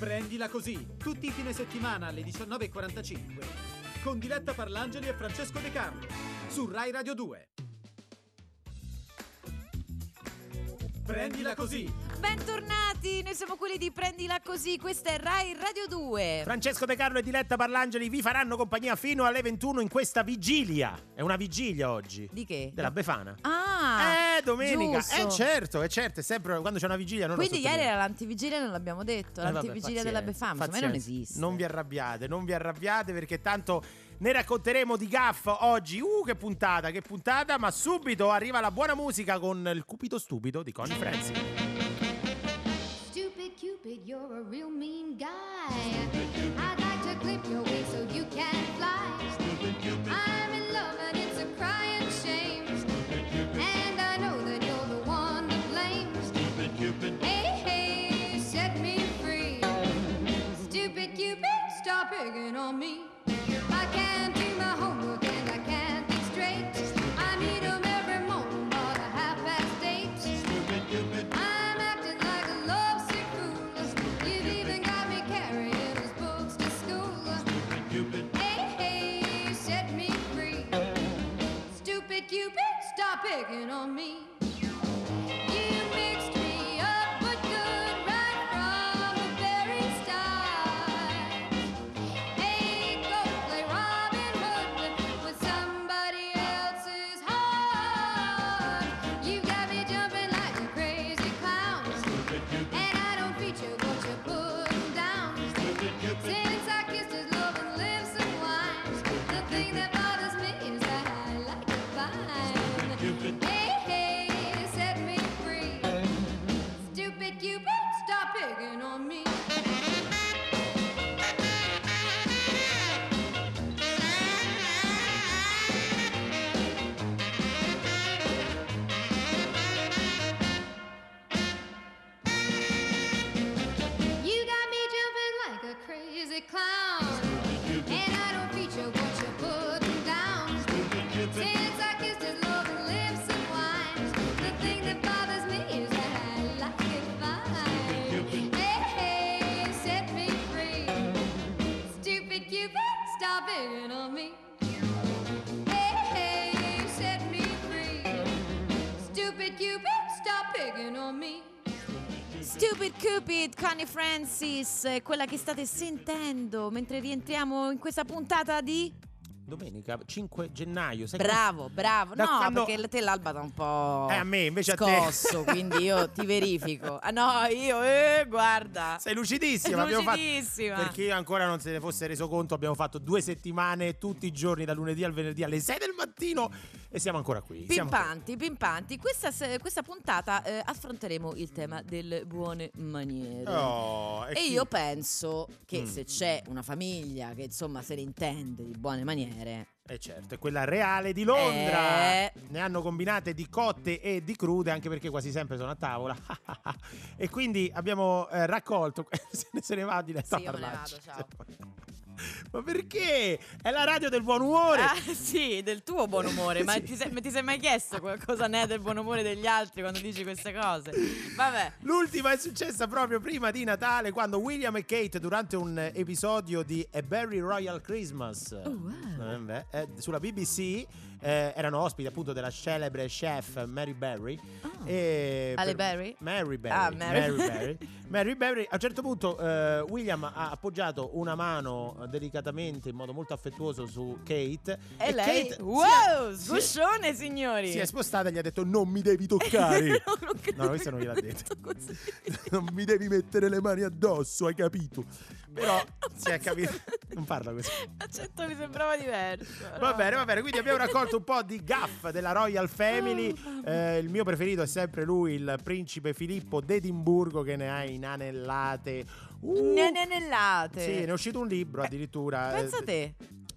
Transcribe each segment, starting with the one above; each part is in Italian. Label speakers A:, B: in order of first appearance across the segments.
A: Prendila così, tutti i fine settimana alle 19.45 con Diletta Parlangeli e Francesco De Carlo su Rai Radio 2. Prendila così!
B: Bentornati, noi siamo quelli di Prendila Così, questa è Rai Radio 2.
C: Francesco De Carlo e Diletta Parlangeli vi faranno compagnia fino alle 21 in questa vigilia. È una vigilia oggi.
B: Di che?
C: Della Befana.
B: Ah!
C: Eh, domenica.
B: giusto.
C: Eh, certo, è certo, è sempre quando c'è una vigilia non lo
B: Quindi ieri era l'antivigilia, non l'abbiamo detto,
C: Eh, vabbè,
B: l'antivigilia della
C: pazienza,
B: Befama, secondo me non esiste.
C: Non vi arrabbiate, non vi arrabbiate perché tanto ne racconteremo di gaff oggi. Uh, che puntata, che puntata, ma subito arriva la buona musica con il Cupido Stupido di Connie Franzi.
D: Stupid Cupid, you're a real mean guy. Me. Stupid
B: Connie Francis, è quella che state sentendo mentre rientriamo in questa puntata di...
C: Domenica 5 gennaio. sai
B: Bravo, bravo.
C: Da
B: No,
C: quando-
B: perché te l'alba da un po'...
C: Eh, a me, invece a te.
B: scosso, quindi io ti verifico. Ah no, io, eh, guarda.
C: Sei lucidissima, abbiamo fatto-
B: Lucidissima.
C: perché io ancora non se ne fosse reso conto. Abbiamo fatto due settimane tutti i giorni, dal lunedì al venerdì alle 6 del mattino, e siamo ancora qui. Siamo qui.
B: Pimpanti, pimpanti. Questa, questa puntata eh, affronteremo il tema delle buone maniere.
C: Oh,
B: E
C: chi-
B: io penso che
C: Mm.
B: se c'è una famiglia che insomma se ne intende di buone maniere,
C: Eh certo, è quella reale di Londra.
B: Eh.
C: Ne hanno combinate di cotte e di crude, anche perché quasi sempre sono a tavola. e quindi abbiamo eh, raccolto. se ne va di letto
B: Sì,
C: a
B: io me ne
C: parlarci.
B: vado,
C: Ma perché? È la radio del buon umore.
B: Ah, sì, del tuo buon umore. Ma
C: Sì.
B: ti, sei, ti sei mai chiesto cosa ne è del buon umore degli altri quando dici queste cose? Vabbè.
C: L'ultima è successa proprio prima di Natale, quando William e Kate, durante un episodio di A Berry Royal Christmas
B: Oh, wow.
C: eh, beh, eh, sulla BBC, eh, erano ospiti appunto della celebre chef Mary Berry. E
B: Ale Berry?
C: Mary Berry.
B: Ah, Mary.
C: Berry. Mary Berry. A un certo punto eh, William ha appoggiato una mano delicatamente, in modo molto affettuoso, su Kate.
B: E, lei?
C: Kate
B: wow, sguscione, signori.
C: si è spostata e gli ha detto non mi devi toccare.
B: No, non
C: No, questo non gliel'ha detto. non mi devi mettere le mani addosso, hai capito? Però si è capito. Non parla così.
B: L'accento mi sembrava diverso.
C: Va bene, va bene. Quindi abbiamo raccolto un po' di gaff della Royal Family. Eh, il mio preferito è sempre lui, il principe Filippo d'Edimburgo, che ne ha inanellate. Uh,
B: Nenenellate.
C: Sì, ne è uscito un libro addirittura.
B: Pensa
C: eh,
B: te.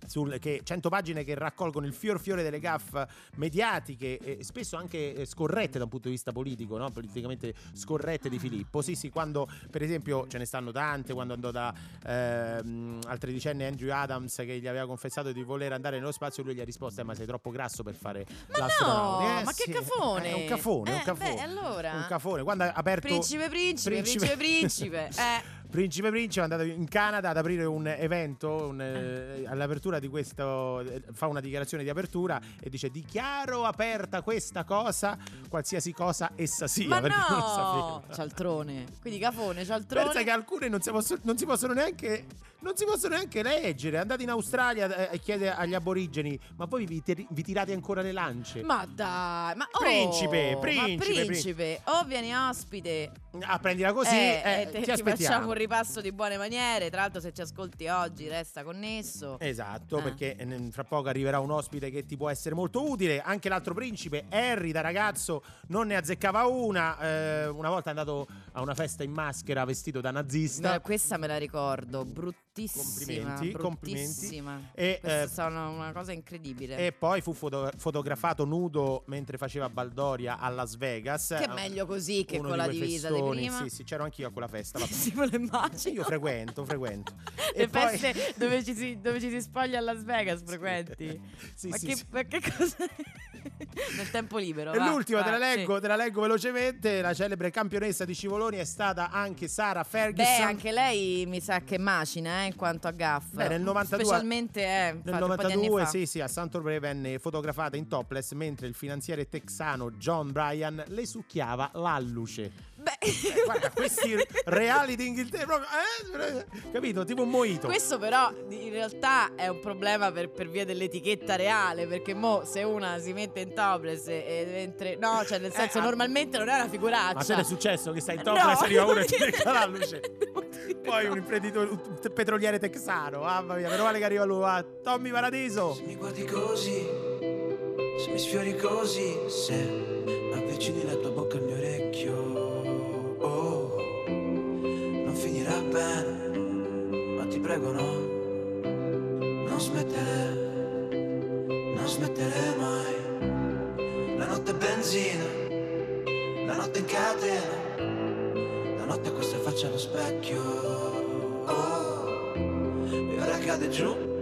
C: Sul, che 100 pagine che raccolgono il fior fiore delle gaff mediatiche e spesso anche eh, scorrette da un punto di vista politico, no? politicamente scorrette di Filippo. Sì, sì, quando per esempio ce ne stanno tante, quando andò da ehm, al tredicenne Andrew Adams che gli aveva confessato di voler andare nello spazio, lui gli ha risposto: eh, Ma sei troppo grasso per fare
B: Ma
C: l'astronauta."
B: no,
C: Eh,
B: ma che
C: sì,
B: cafone.
C: È un cafone, è un
B: Eh,
C: cafone.
B: beh, allora.
C: Un cafone. Quando ha aperto
B: Principe, principe, principe, principe. Eh.
C: Principe Principe è andato in Canada ad aprire un evento, un, eh, all'apertura di questo, eh, fa una dichiarazione di apertura e dice dichiaro aperta questa cosa, qualsiasi cosa essa sia.
B: Ma no! Cialtrone. Quindi cafone,
C: Pensa
B: cialtrone.
C: che alcune non si, possono, non si possono neanche non si possono neanche leggere. Andate in Australia eh, e chiede agli aborigeni: Ma voi vi, tir- vi tirate ancora le lance?
B: Ma dai, ma oh,
C: Principe,
B: ma
C: principe,
B: principe, o vieni ospite.
C: Ah, prendila così,
B: eh,
C: eh,
B: eh, te-
C: ti
B: ti
C: aspettiamo.
B: facciamo un ripasso di buone maniere. Tra l'altro, se ci ascolti oggi, resta connesso.
C: Esatto,
B: Ah.
C: perché eh, fra poco arriverà un ospite che ti può essere molto utile. Anche l'altro principe, Harry, da ragazzo, non ne azzeccava una. Eh, una volta è andato a una festa in maschera vestito da nazista.
B: Beh, questa me la ricordo, bruttissima.
C: Complimenti,
B: bruttissima.
C: E,
B: Questa
C: eh,
B: è stata una, cosa incredibile.
C: E poi fu foto- fotografato nudo mentre faceva Baldoria a Las Vegas.
B: che è meglio così che
C: Uno
B: con
C: di
B: la divisa di
C: festoni.
B: prima.
C: Sì, sì, c'ero anch'io a quella festa.
B: Sì, me lo immagino.
C: Sì, io frequento, frequento.
B: Le
C: poi-
B: feste dove, ci si, dove ci si spoglia a Las Vegas frequenti.
C: Sì,
B: ma,
C: sì,
B: che,
C: sì.
B: ma che cosa? Nel tempo libero.
C: E
B: va,
C: l'ultima
B: va,
C: te la
B: sì.
C: leggo, te la leggo velocemente. La celebre campionessa di scivoloni è stata anche Sara Ferguson.
B: Beh, anche lei mi sa che macina eh, in quanto a gaff.
C: Beh, nel 92
B: Specialmente eh,
C: Nel
B: infatti, un po' di anni
C: 92,
B: fa.
C: sì, sì, a Sant'Orbre venne fotografata in topless mentre il finanziere texano John Bryan le succhiava l'alluce.
B: Beh,
C: Guarda, questi reali d'Inghilterra, proprio, eh, capito? Tipo un moito.
B: Questo però in realtà è un problema per, per via dell'etichetta reale, perché mo se una si mette in topless e, mentre... No, cioè nel senso
C: ah,
B: normalmente non è una figuraccia.
C: Ma se è successo che stai in
B: No,
C: topless e arriva uno e ti becca la luce. Poi un imprenditore, un petroliere texano, mamma mia, meno male che arriva lui, ah, Tommy Paradiso.
E: Se mi guardi così, se mi sfiori così, se avvicini la tua bocca al mio orecchio, oh, non finirà bene, ma ti prego no, non smettere, non smettere mai. La notte è benzina, la notte in catena, notte questa faccia allo specchio, oh, e ora cade giù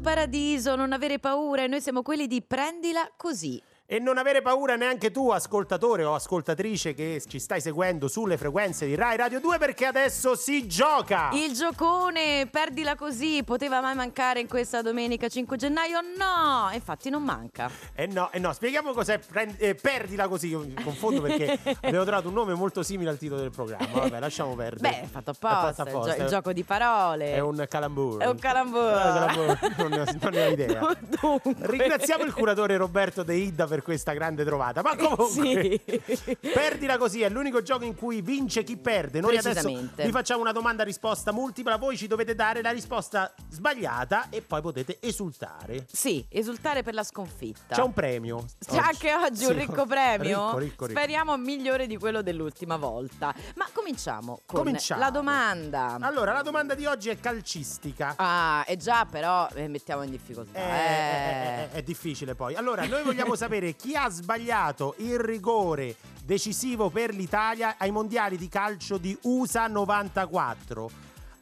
B: Paradiso, non avere paura, e noi siamo quelli di Prendila così.
C: E non avere paura neanche tu, ascoltatore o ascoltatrice che ci stai seguendo sulle frequenze di Rai Radio 2 perché adesso si gioca.
B: Il giocone, perdila così, poteva mai mancare in questa domenica 5 gennaio? No, infatti non manca.
C: Eh no, eh no, spieghiamo cos'è prend- eh, perdila così, io mi confondo perché abbiamo trovato un nome molto simile al titolo del programma. Vabbè, lasciamo perdere.
B: Beh, è fatto apposta,
C: È fatto
B: il, gio- il gioco di parole.
C: È un calambur.
B: È un calambur.
C: Eh. Non, ne ho, non ne ho idea.
B: Dunque.
C: Ringraziamo il curatore Roberto De Ida per questa grande trovata. Ma comunque,
B: Sì.
C: perdila così è l'unico gioco in cui vince chi perde. Noi adesso vi facciamo una domanda risposta multipla. Voi ci dovete dare la risposta sbagliata e poi potete esultare.
B: Sì, esultare per la sconfitta.
C: C'è un premio.
B: C'è anche oggi un
C: Sì.
B: ricco premio?
C: Ricco, ricco, ricco.
B: Speriamo migliore di quello dell'ultima volta. Ma cominciamo con
C: Cominciamo.
B: la domanda.
C: Allora, la domanda di oggi è calcistica.
B: Ah, e già però eh, mettiamo in difficoltà.
C: Eh,
B: eh.
C: è, è- è difficile poi. Allora, noi vogliamo sapere chi ha sbagliato il rigore decisivo per l'Italia ai mondiali di calcio di USA 94.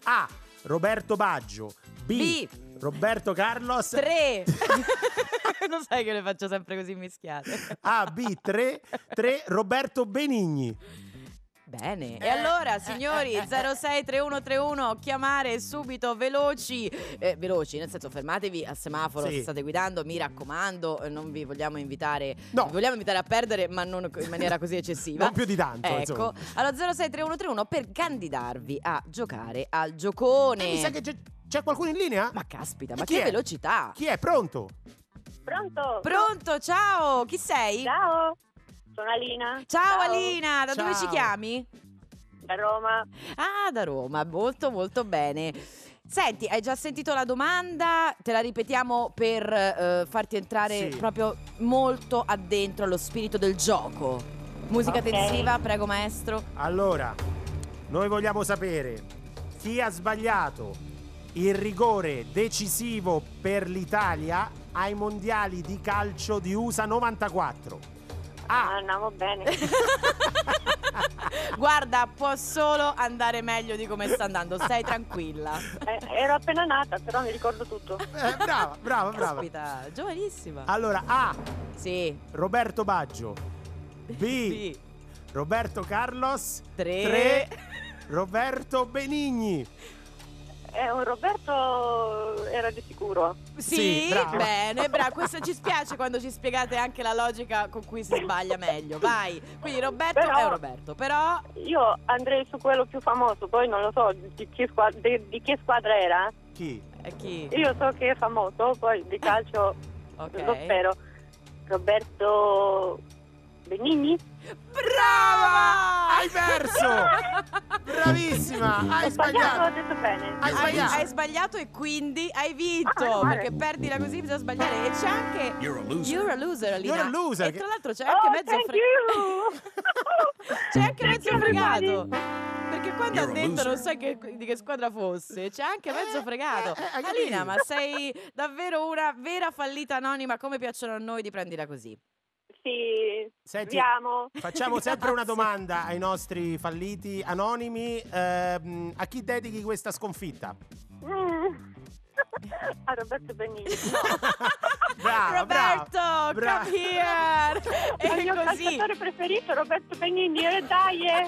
C: A. Roberto Baggio. B.
B: B.
C: Roberto Carlos.
B: Tre. Lo sai che le faccio sempre così mischiate.
C: A. B. 3. 3. Roberto Benigni.
B: Bene. E
C: Eh,
B: allora,
C: eh,
B: signori,
C: eh, eh,
B: 063131, chiamare subito veloci. Eh, veloci, nel senso, fermatevi al semaforo
C: Sì.
B: se state guidando. Mi raccomando, eh, non vi vogliamo invitare.
C: No.
B: Vi vogliamo invitare a perdere, ma non in maniera così eccessiva.
C: Non più di tanto,
B: Ecco,
C: insomma.
B: allora 063131 per candidarvi a giocare al giocone.
C: Eh, mi sa che c'è, c'è qualcuno in linea?
B: Ma caspita,
C: E
B: ma
C: chi
B: che
C: è?
B: velocità!
C: Chi è? Pronto?
F: Pronto?
B: Pronto, ciao, chi sei?
F: Ciao, sono Alina.
B: Ciao, Alina, da dove
C: Ciao.
B: ci chiami?
F: Da Roma.
B: Ah, da Roma, molto molto bene. Senti, hai già sentito la domanda? Te la ripetiamo per eh, farti entrare
C: Sì.
B: proprio molto addentro allo spirito del gioco. Musica
F: Ok.
B: tensiva, prego maestro.
C: Allora, noi vogliamo sapere chi ha sbagliato il rigore decisivo per l'Italia ai mondiali di calcio di USA 94.
F: Ah,
C: A.
F: andiamo bene.
B: Guarda, può solo andare meglio di come sta andando, stai tranquilla.
F: Eh, ero appena nata, però mi ricordo tutto.
C: Eh, brava, brava, brava.
B: Caspita, giovanissima.
C: Allora, A.
B: Sì.
C: Roberto Baggio. B.
B: Sì.
C: Roberto Carlos.
B: Tre.
C: Tre. Roberto Benigni.
F: Eh, un Roberto era di sicuro.
B: Sì,
C: Sì, brava.
B: bene, bravo. Questo ci spiace quando ci spiegate anche la logica con cui si sbaglia meglio. Vai. Quindi Roberto
F: Però-
B: è un Roberto, però
F: Io andrei su quello più famoso, poi non lo so di che, squad- di- di che squadra era.
C: Chi?
B: è chi?
F: Io so che è famoso, poi di calcio
B: Ok.
F: lo spero. Roberto Benigni?
B: Brava!
C: Hai perso! Bravissima! Hai
F: Ho sbagliato, ho detto bene.
C: Hai
B: Hai,
C: sbagliato.
B: hai sbagliato e quindi hai vinto
F: Ah,
B: perché perdila così bisogna sbagliare e c'è anche
G: You're a loser.
B: You're a loser, Alina.
C: You're a loser,
B: E tra l'altro c'è anche
F: Oh,
B: mezzo
F: you!
B: C'è anche
F: Thank
B: mezzo fregato. Perché quando ha
G: You're a
B: detto non sai che- di che squadra fosse, c'è anche mezzo fregato.
C: eh, hai
B: Alina, ma sei davvero una vera fallita anonima come piacciono a noi di prendila così.
F: Sì,
C: Senti. Facciamo sempre una domanda ai nostri falliti anonimi. Ehm, a chi dedichi questa sconfitta?
F: Mm. A Roberto Benigni.
C: brava,
B: Roberto,
C: brava, brava.
B: come here!
F: Il mio
B: così.
F: calciatore preferito, Roberto Benigni, eh, dai! eh.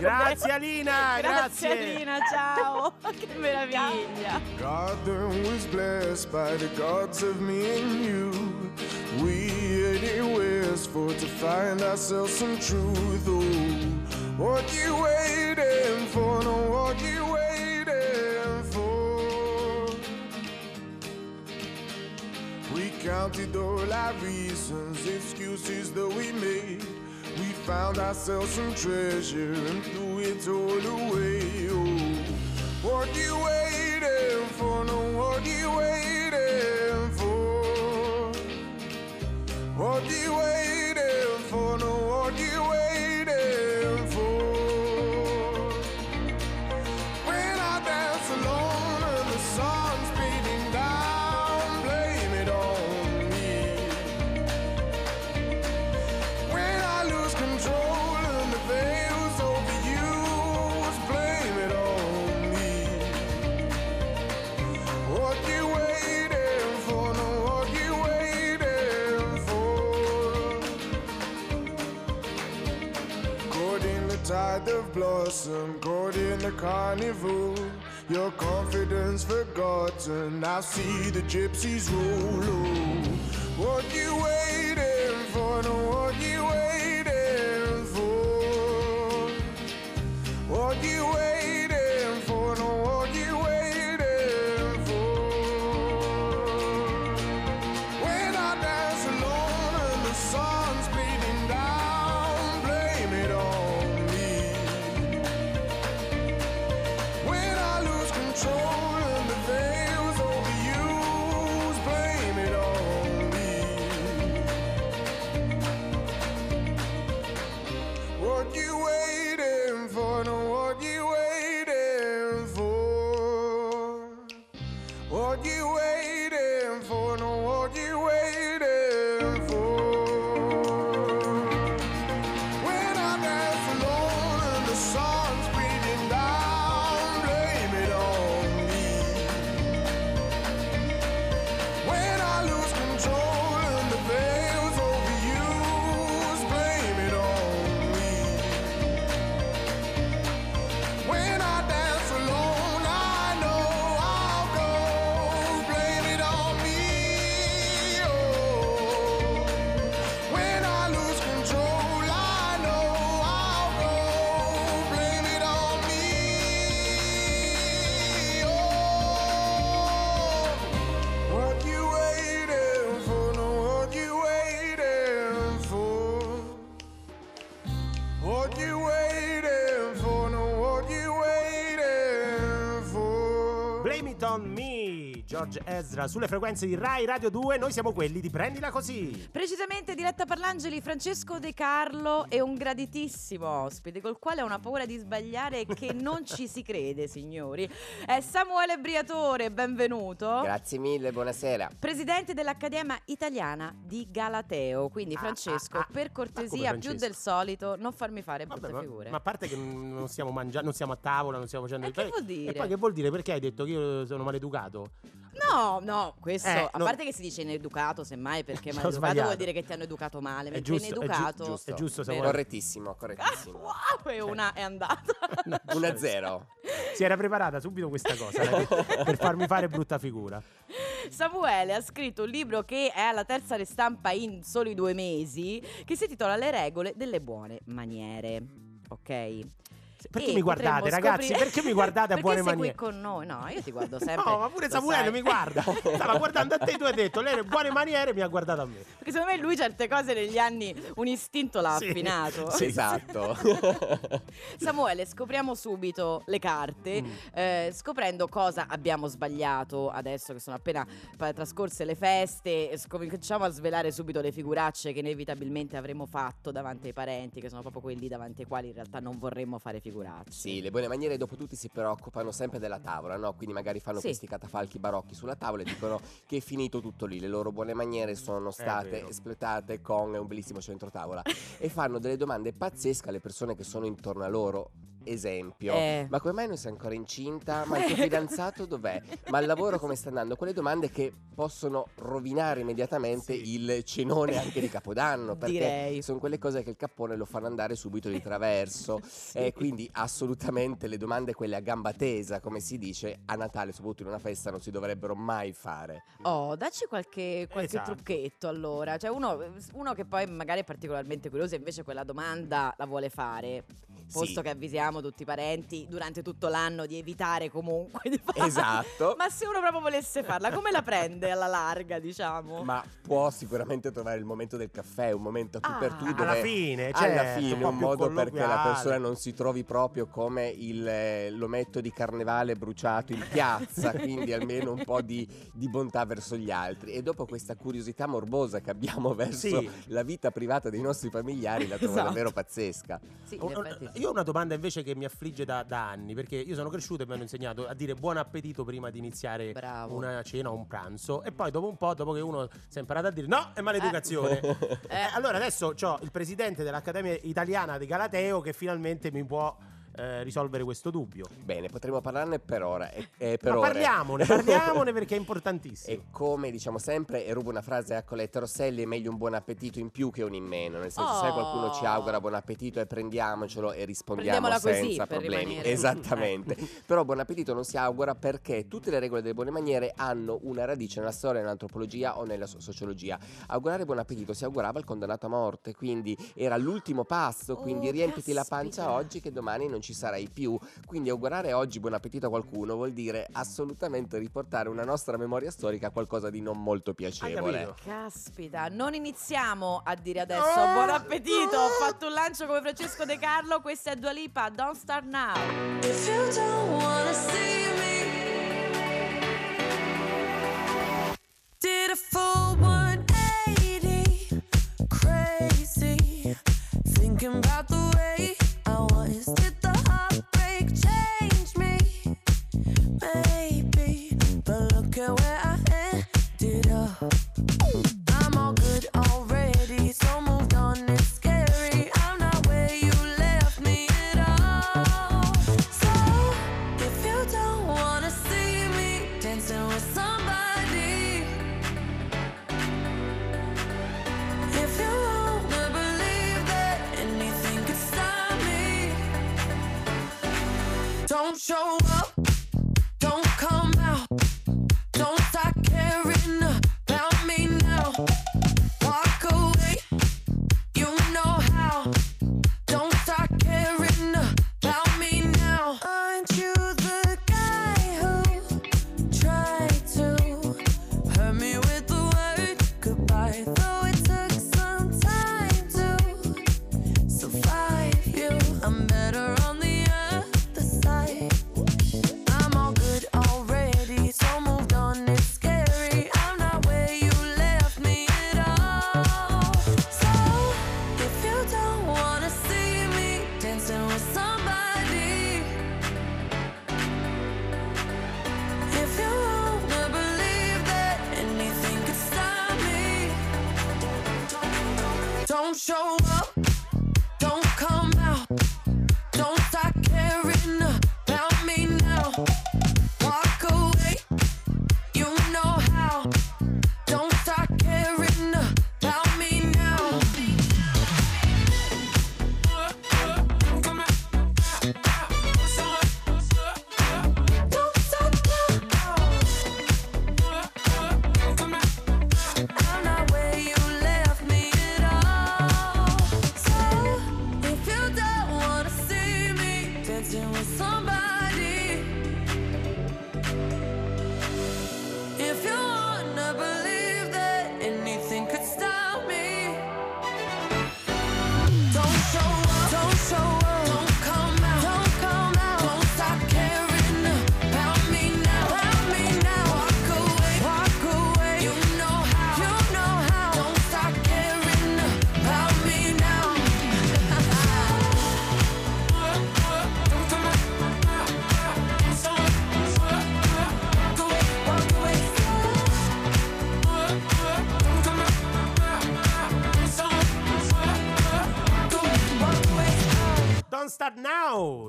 C: Grazie Alina,
B: Grazie
C: grazie.
B: Alina, ciao. che meraviglia.
H: God then was blessed by the gods of me and you. We for to find ourselves some truth. Oh, what you waiting for? No, what you waiting for? We counted all our reasons, excuses that we made. We found ourselves some treasure and threw it all away. Oh, what you waiting for? No, what you waiting What you waiting for? No, what you waiting tide of blossom caught in the carnival. Your confidence forgotten. I see the gypsies roll. Oh, what you waiting
C: Ezra, sulle frequenze di Rai Radio 2, noi siamo quelli di Prendila Così.
B: Precisamente Diretta Parlangeli, Francesco De Carlo è un graditissimo ospite col quale ho una paura di sbagliare che non ci si crede, signori. È Samuele Briatore, benvenuto.
G: Grazie mille, buonasera.
B: Presidente dell'Accademia Italiana di Galateo. Quindi,
C: Ah,
B: Francesco,
C: ah, ah.
B: per
C: Ma come
B: cortesia, più
C: Francesco?
B: del solito, non farmi fare brutte
C: ma,
B: figure.
C: ma a parte che non stiamo mangiando, non siamo a tavola, non stiamo facendo
B: E
C: il
B: che vuol dire?
C: E poi che vuol dire? Perché hai detto che io sono maleducato?
B: No, no, questo
C: Eh,
B: a
C: non-
B: parte che si dice ineducato, semmai perché maleducato vuol dire che ti hanno educato male,
C: È giusto, è giu- giusto, è giusto? Samuele.
G: Correttissimo,
B: Ah,
G: correttissimo.
B: wow, e una è andata.
G: 1-0.
C: Si era preparata subito questa cosa per farmi fare brutta figura.
B: Samuele ha scritto un libro che è alla terza ristampa in soli due mesi, che si intitola Le regole delle buone maniere. Ok?
C: Perché
B: E
C: mi guardate, ragazzi?
B: scoprire-
C: Perché mi guardate a
B: Perché
C: buone
B: sei
C: maniere?
B: qui con noi? No, io ti guardo sempre.
C: No, ma pure Samuele
B: sai.
C: mi guarda. Stava guardando a te, tu hai detto lei ha buone maniere, mi ha guardato a me.
B: Perché secondo me lui certe cose negli anni un istinto l'ha
C: Sì,
B: affinato.
C: sì.
G: Esatto.
B: Samuele, scopriamo subito le carte,
C: Mm.
B: eh, scoprendo cosa abbiamo sbagliato adesso che sono appena trascorse le feste. Cominciamo a svelare subito le figuracce che inevitabilmente avremo fatto davanti ai parenti, che sono proprio quelli davanti ai quali in realtà non vorremmo fare figuracce.
G: Sì, le buone maniere dopo tutti si preoccupano sempre della tavola, no? Quindi magari fanno
B: Sì.
G: questi catafalchi barocchi sulla tavola e dicono che è finito tutto lì, le loro buone maniere sono state espletate con un bellissimo centro tavola e fanno delle domande pazzesche alle persone che sono intorno a loro. Esempio,
B: Eh.
G: ma come mai non sei ancora incinta? Ma il tuo fidanzato dov'è? Ma il lavoro come sta andando? Quelle domande che possono rovinare immediatamente
C: Sì.
G: il cenone anche di Capodanno, perché
B: Direi.
G: sono quelle cose che il cappone lo fanno andare subito di traverso. E quindi assolutamente le domande quelle a gamba tesa, come si dice, a Natale, soprattutto in una festa, non si dovrebbero mai fare.
B: Oh, dacci qualche, qualche
C: Esatto.
B: trucchetto allora. Cioè, uno, uno che poi magari è particolarmente curioso e invece quella domanda la vuole fare. Posto
G: Sì.
B: che avvisiamo tutti i parenti durante tutto l'anno di evitare comunque di farla.
G: Esatto.
B: Ma se uno proprio volesse farla, come la prende alla larga, diciamo?
G: Ma può sicuramente trovare il momento del caffè, un momento più per
B: Ah.
G: tu dove
C: Alla fine,
G: alla
C: certo,
G: fine
C: un
G: modo perché la persona non si trovi proprio come il, eh, l'ometto di carnevale bruciato in piazza, quindi almeno un po' di, di bontà verso gli altri. E dopo questa curiosità morbosa che abbiamo verso
C: Sì.
G: la vita privata dei nostri familiari, la trovo
B: Esatto.
G: davvero pazzesca.
B: Sì.
C: Io ho una domanda invece che mi affligge da, da anni, perché io sono cresciuto e mi hanno insegnato a dire buon appetito prima di iniziare
B: Bravo.
C: una cena o un pranzo. E poi dopo un po', dopo che uno si è imparato a dire no, è maleducazione. Eh, allora adesso ho il presidente dell'Accademia Italiana di Galateo che finalmente mi può eh, risolvere questo dubbio.
G: Bene, potremmo parlarne per ora. E, e per
C: Ma
G: ore.
C: parliamone, parliamone perché è importantissimo.
G: E come diciamo sempre, e rubo una frase a Coletta Rosselli, è meglio un buon appetito in più che un in meno. Nel senso, se
B: Oh.
G: qualcuno ci augura buon appetito e prendiamocelo e rispondiamo senza problemi.
B: rimanere.
G: Esattamente. Però buon appetito non si augura perché tutte le regole delle buone maniere hanno una radice nella storia, nell'antropologia o nella so- sociologia. Augurare buon appetito si augurava al condannato a morte, quindi era l'ultimo pasto, quindi
B: Oh,
G: riempiti la
B: caspita.
G: pancia oggi che domani non ci sarai più. Quindi augurare oggi buon appetito a qualcuno vuol dire assolutamente riportare una nostra memoria storica a qualcosa di non molto piacevole.
B: Caspita, non iniziamo a dire adesso
C: Oh!
B: buon appetito. Ho fatto un lancio come Francesco De Carlo. Questa è Dua Lipa, Don't Start Now.
E: If you don't wanna see me, did a full 180, don't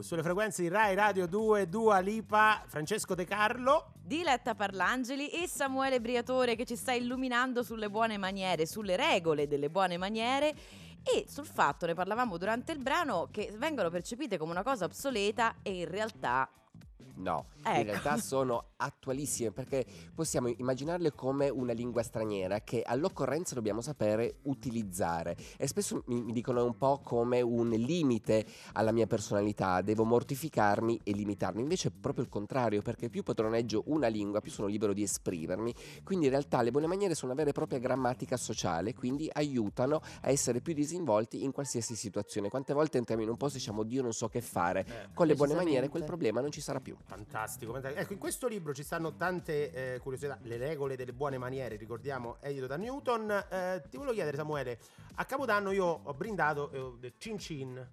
C: sulle frequenze di Rai Radio 2, Dua Lipa, Francesco De Carlo.
B: Diletta Parlangeli e Samuele Briatore che ci sta illuminando sulle buone maniere, sulle regole delle buone maniere e sul fatto, ne parlavamo durante il brano, che vengono percepite come una cosa obsoleta e in realtà
G: No, in
B: Ecco.
G: realtà sono attualissime perché possiamo immaginarle come una lingua straniera che all'occorrenza dobbiamo sapere utilizzare e spesso mi, mi dicono è un po' come un limite alla mia personalità, devo mortificarmi e limitarmi, invece è proprio il contrario perché più padroneggio una lingua più sono libero di esprimermi, quindi in realtà le buone maniere sono una vera e propria grammatica sociale, quindi aiutano a essere più disinvolti in qualsiasi situazione. Quante volte entriamo in un posto e diciamo Dio non so che fare, con le buone maniere quel problema non ci sarà più.
C: Fantastico, fantastico. Ecco, in questo libro ci stanno tante eh, curiosità, le regole delle buone maniere, ricordiamo, edito da Newton. Eh, ti volevo chiedere, Samuele, a Capodanno io ho brindato e detto cin cin.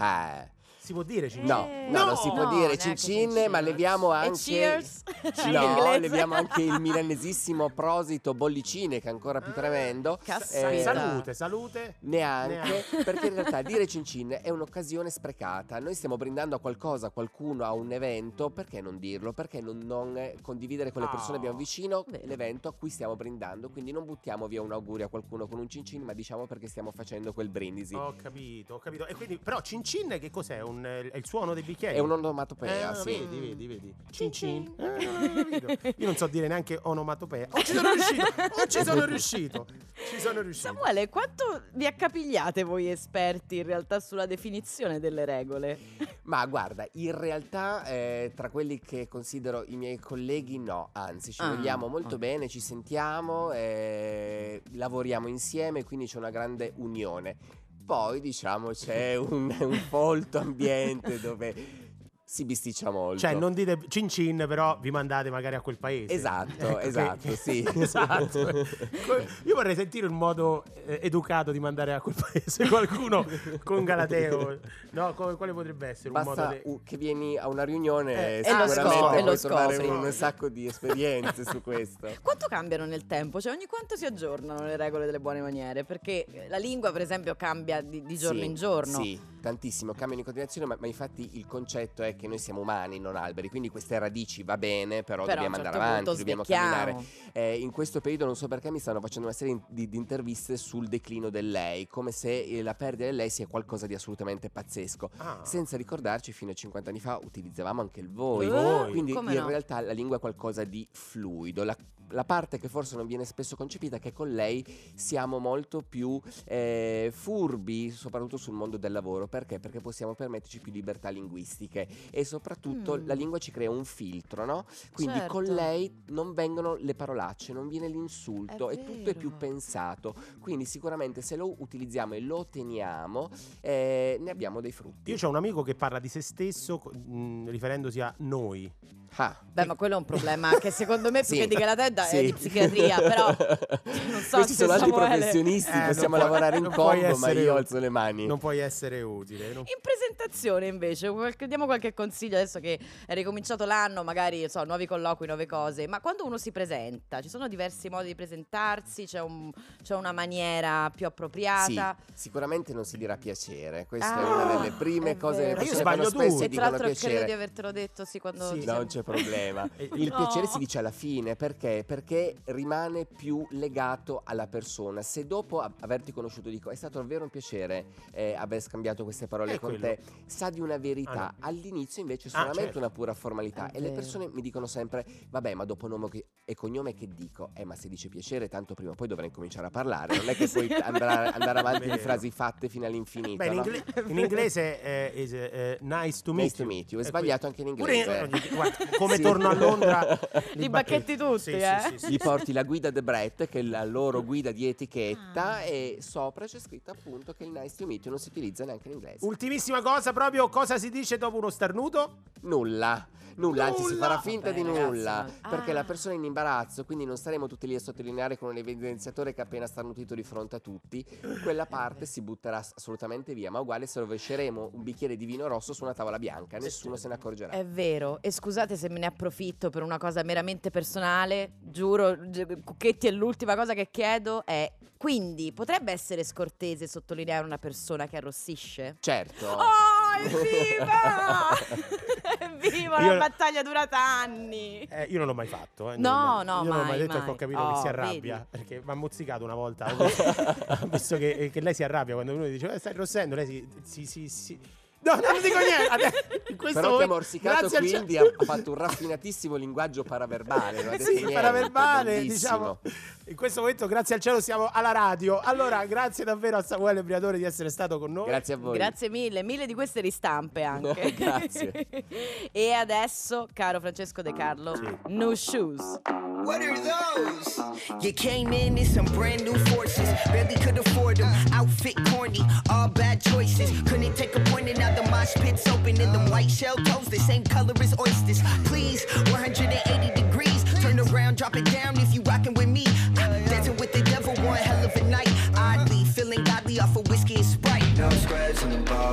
G: Eh,
C: Si può dire cincin?
G: No,
B: Eh,
G: no, non si può
B: no,
G: dire cincin,
B: cincin.
G: ma leviamo anche
B: cheers.
G: No, leviamo anche il milanesissimo prosito bollicine che è ancora più tremendo.
B: Caspita.
G: Eh,
C: Salute, salute.
G: Neanche,
C: Neanche.
G: perché in realtà dire cincin è un'occasione sprecata. Noi stiamo brindando a qualcosa, a qualcuno, a un evento, perché non dirlo? Perché non, non, eh, condividere con le persone che abbiamo vicino
B: Vero.
G: l'evento a cui stiamo brindando? Quindi non buttiamo via un augurio a qualcuno con un cincin, ma diciamo perché stiamo facendo quel brindisi.
C: Ho capito, ho capito. E quindi, però, cincin che cos'è? Un, eh, è il suono dei bicchieri?
G: È un'onomatopea,
C: Eh,
G: sì.
C: vedi, vedi, vedi. Cin cin. Eh. Io non so dire neanche onomatopea. Oh, ci sono riuscito! Oh, ci sono riuscito! Ci sono riuscito.
B: Samuele, quanto vi accapigliate voi esperti in realtà sulla definizione delle regole?
G: Ma guarda, in realtà eh, tra quelli che considero i miei colleghi no, anzi ci
B: Ah,
G: vogliamo molto
B: ok.
G: bene, ci sentiamo, eh, lavoriamo insieme, quindi c'è una grande unione. Poi diciamo c'è un, un folto ambiente dove si bisticcia molto.
C: Cioè, non dite cin cin, però vi mandate magari a quel paese.
G: Esatto,
C: che-
G: esatto, sì.
C: esatto. Io vorrei sentire un modo eh, educato di mandare a quel paese qualcuno con Galateo. No, co- quale potrebbe essere un
G: Basta
C: modo de-
G: u- che vieni a una riunione
C: Eh,
G: e
B: e lo
G: sicuramente
B: scopri, e
G: puoi
B: lo
G: trovare
B: scopri.
G: un sacco di esperienze su questo.
B: Quanto cambiano nel tempo? Cioè ogni quanto si aggiornano le regole delle buone maniere? Perché la lingua per esempio cambia di, di giorno
G: Sì,
B: in giorno.
G: Sì, tantissimo, cambiano in continuazione, ma, ma infatti il concetto è che noi siamo umani, non alberi, quindi queste radici va bene, però,
B: Però
G: dobbiamo
B: un
G: andare
B: certo
G: avanti, dobbiamo camminare. Eh, in questo periodo non so perché mi stanno facendo una serie di, di interviste sul declino del lei, come se eh, la perdita del lei sia qualcosa di assolutamente pazzesco.
C: Ah.
G: Senza ricordarci, fino a 50 anni fa utilizzavamo anche il voi.
C: Voi.
G: Quindi
B: come
G: in
B: no?
G: realtà la lingua è qualcosa di fluido. La, la parte che forse non viene spesso concepita è che con lei siamo molto più eh, furbi, soprattutto sul mondo del lavoro. Perché? Perché possiamo permetterci più libertà linguistiche e soprattutto
B: Mm.
G: la lingua ci crea un filtro, no? Quindi
B: Certo.
G: con lei non vengono le parolacce, non viene l'insulto,
B: È
G: e tutto è più
B: vero.
G: pensato. Quindi sicuramente se lo utilizziamo e lo teniamo, eh, ne abbiamo dei frutti.
C: Io ho un amico che parla di se stesso mh, riferendosi a noi.
G: Ah.
B: Beh, ma quello è un problema che secondo me più
G: Sì,
B: che di Galatedda
G: sì.
B: è di psichiatria, però non so
G: Questi
B: se
G: sono altri
B: Samuele-
G: professionisti,
C: Eh,
G: possiamo
C: puoi-
G: lavorare in
C: non puoi
G: combo, ma
C: essere
G: io alzo le mani.
C: Non puoi essere utile. non-
B: In presentazione invece, qualche- diamo qualche consiglio adesso che è ricominciato l'anno, magari so, nuovi colloqui, nuove cose, ma quando uno si presenta, ci sono diversi modi di presentarsi, c'è, un- c'è una maniera più
G: Sì,
B: appropriata.
G: sicuramente non si dirà piacere. Questa è
B: Ah,
G: una delle prime
B: è
G: cose
B: vero.
G: che fanno spesso e
B: tra l'altro credo di avertelo detto sì quando
C: Sì.
B: ci
G: Non
B: siamo-
G: c'è problema.
C: Eh,
G: Il
B: No.
G: piacere si dice alla fine perché? Perché rimane più legato alla persona. Se dopo averti conosciuto dico è stato davvero un piacere eh, aver scambiato queste parole
C: È
G: con
C: quello.
G: te, sa di una verità.
C: Ah, no.
G: All'inizio invece è
C: Ah,
G: solamente
C: certo.
G: una pura formalità
B: È
G: e le
B: vero.
G: persone mi dicono sempre vabbè ma dopo nome e cognome che dico? Eh ma se dice piacere tanto prima o poi dovrei cominciare a parlare. Non è che puoi andare, andare avanti di frasi fatte fino all'infinito.
C: Beh, in,
G: no?
C: ingle- in inglese è is, eh, nice to meet
G: Nice to
C: you.
G: meet you. È
C: E
G: sbagliato anche in
C: Pure
G: inglese.
C: guarda, come
G: Sì.
C: torno a Londra
B: Li bacchetti tutti,
C: Sì,
B: eh?
C: sì, sì, sì,
G: Gli
C: sì.
G: porti la guida de Brett, che è la loro guida di etichetta,
B: Ah.
G: e sopra c'è scritto appunto che il nice to meet you non si utilizza neanche in inglese.
C: Ultimissima cosa, proprio cosa si dice dopo uno starnuto?
G: Nulla. Nulla, anzi si farà finta
B: Vabbè,
G: di
B: ragazzi,
G: nulla.
B: ma-
G: Perché
B: Ah.
G: la persona è in imbarazzo, quindi non staremo tutti lì a sottolineare con un evidenziatore che ha appena starnutito di fronte a tutti. Quella parte si butterà ass- assolutamente via, ma uguale se rovesceremo un bicchiere di vino rosso su una tavola bianca, nessuno se ne accorgerà.
B: È vero, e scusate se me ne approfitto per una cosa meramente personale, giuro, Cucchetti è l'ultima cosa che chiedo è, quindi potrebbe essere scortese sottolineare una persona che arrossisce?
G: Certo.
B: Oh, evviva! Evviva,
C: Io-
B: la battaglia durata anni!
C: Eh, io non l'ho mai fatto. Eh,
B: No,
C: non-
B: no,
C: io non l'ho mai
B: mai,
C: detto
B: mai.
C: che ho capito che
B: Oh,
C: si arrabbia.
B: vedi?
C: Perché mi ha mozzicato una volta. Ho visto, ho che, che lei si arrabbia quando uno dice "Eh, stai arrossendo. Lei si. si, si, si- No, non dico niente. Adesso, in questo
G: Però ti ha
C: momento-
G: morsicato
C: grazie al
G: quindi ha fatto un raffinatissimo linguaggio paraverbale. Non ha detto
C: Sì,
G: niente,
C: paraverbale,
G: bellissimo.
C: diciamo. In questo momento, grazie al cielo, siamo alla radio. Allora, grazie davvero a Samuele Briatore di essere stato con noi.
G: Grazie a voi.
B: Grazie mille, mille di queste ristampe anche.
G: Grazie.
B: e adesso, caro Francesco De Carlo, New Shoes.
I: What are those? You came in in some brand new forces, barely could afford them. Outfit corny, all bad choices. Couldn't take a point and now the mosh pit's open in them white shell toes, the same color as oysters. Please, 180 degrees, turn around, drop it down if you rockin' with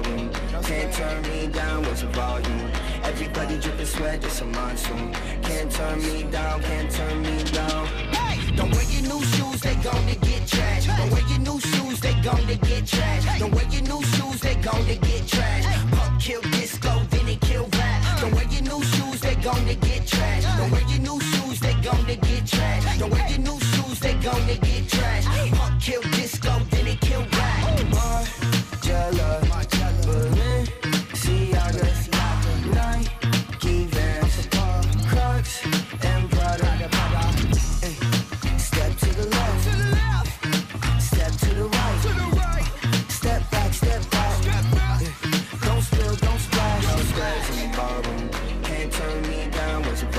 I: ballroom. Can't turn me down, what's the volume? Everybody dripping sweat, it's a monsoon. Can't turn me down, can't turn me down. Hey, don't wear your new shoes, they gonna get trashed. Don't wear your new shoes, they gonna get trashed. Don't wear your new shoes, they gonna get trashed. Punk kill disco, then it kill rap. Uh. Don't wear your new shoes, they gonna get trashed. Uh. Don't wear your new shoes, they gonna get trashed. Don't wear your new shoes, they gonna get trashed. Punk kill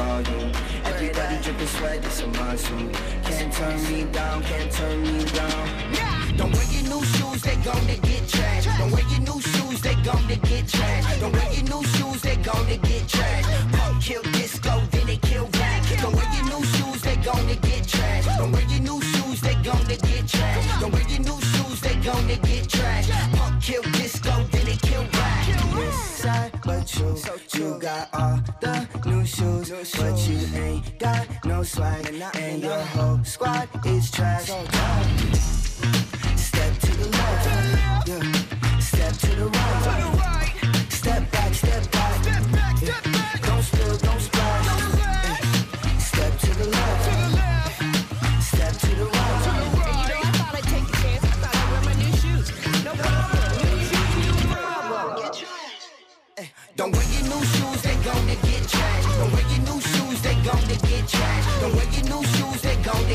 I: volume? Everybody dripping sweat, it's a monsoon. Can't turn me down, can't turn me down. Don't wear your new shoes, they gonna get trashed. Don't wear your new shoes, they gonna get trashed. Don't wear your new shoes, they gonna get trashed. Punk kill disco, then they kill rap. Don't wear your new shoes, they gonna get trashed. Don't wear your new shoes, they gonna get trashed. Don't wear your new shoes, they gonna get trashed. Punk kill disco, then they kill rap. Inside, but you, you got but you ain't got no swag, and your whole squad is trash.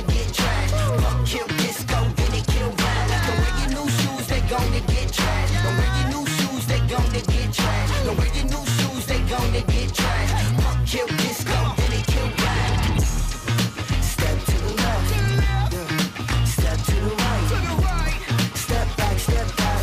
I: Gonna get trashed. Fuck kill disco, then they kill rap. Don't wear your new shoes, they gonna get trashed. Don't wear your new shoes, they gonna get trashed. Don't wear your new shoes, they gonna get trashed. Fuck kill disco, then they kill rap. Step to the left, step to the right, step back, step back.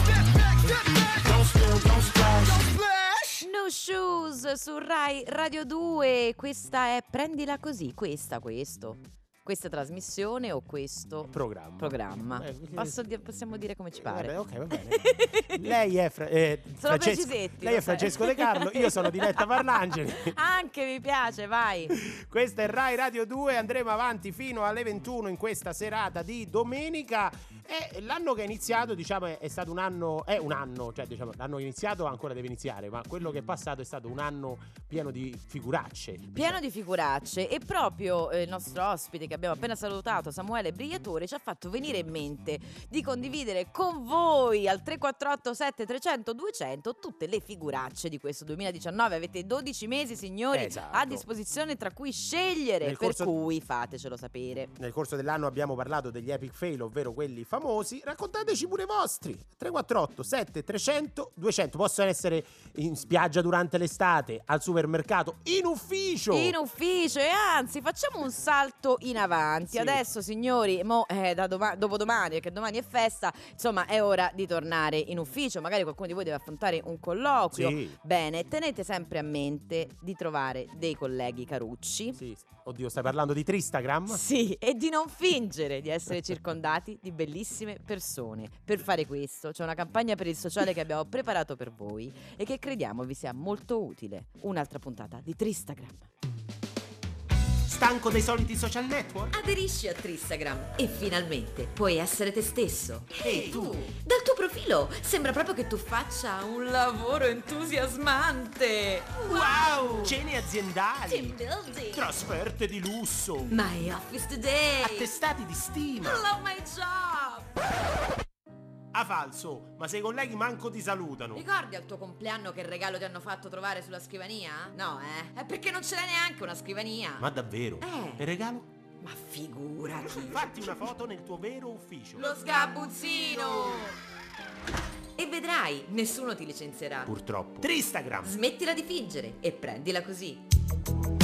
I: Don't spill, don't splash.
B: No Shoes su Rai Radio 2. Questa è Prendila così. Questa, questo. Questa trasmissione o questo
C: Programma.
B: programma.
C: Eh,
B: Posso possiamo dire come ci pare.
C: Vabbè, ok, va bene. lei è, Fra- eh,
B: Sono
C: Francesco, lei è. Francesco De Carlo, io sono Diletta Parlangeli.
B: Anche mi piace, vai.
C: Questa è Rai Radio 2, andremo avanti fino alle 21 in questa serata di domenica. E l'anno che è iniziato, diciamo, è, è stato un anno, è un anno, cioè diciamo, l'anno iniziato ancora deve iniziare, ma quello che è passato è stato un anno pieno di figuracce.
B: Pieno di figuracce e proprio eh, il nostro ospite che abbiamo appena salutato, Samuele Briatore, ci ha fatto venire in mente di condividere con voi al 348 7300 200 tutte le figuracce di questo 2019. Avete 12 mesi, signori,
C: Esatto.
B: a disposizione tra cui scegliere,
C: Nel
B: per cui fatecelo sapere.
C: Nel corso dell'anno abbiamo parlato degli epic fail, ovvero quelli famosi. Raccontateci pure i vostri. 348 7300 200. Possono essere in spiaggia durante l'estate, al supermercato, in ufficio.
B: In ufficio e anzi facciamo un salto in avanti.
C: Sì.
B: Adesso signori, mo, eh, da doma- dopodomani, perché domani è festa, insomma è ora di tornare in ufficio. Magari qualcuno di voi deve affrontare un colloquio.
C: Sì.
B: Bene, tenete sempre a mente di trovare dei colleghi carucci.
C: Sì. Oddio, stai parlando di Tristagram?
B: Sì, e di non fingere di essere circondati di bellissime persone. Per fare questo c'è una campagna per il sociale che abbiamo preparato per voi e che crediamo vi sia molto utile. Un'altra puntata di Tristagram.
C: Stanco dei soliti social network?
J: Aderisci a Tristagram e finalmente puoi essere te stesso.
C: Ehi, tu?
J: Dal tuo profilo sembra proprio che tu faccia un lavoro entusiasmante.
C: Wow! Cene aziendali,
J: Team building.
C: trasferte di lusso,
J: My office today.
C: attestati di stima.
J: Love my job.
C: A falso, ma se i colleghi manco ti salutano.
B: Ricordi al tuo compleanno che regalo ti hanno fatto trovare sulla scrivania? No, eh? È perché non ce l'hai neanche una scrivania.
C: Ma davvero?
B: Eh.
C: E regalo?
B: Ma figurati.
C: Fatti una foto nel tuo vero ufficio.
B: Lo sgabuzzino! E vedrai, nessuno ti licenzierà.
C: Purtroppo. Tristagram.
B: Smettila di fingere e prendila così.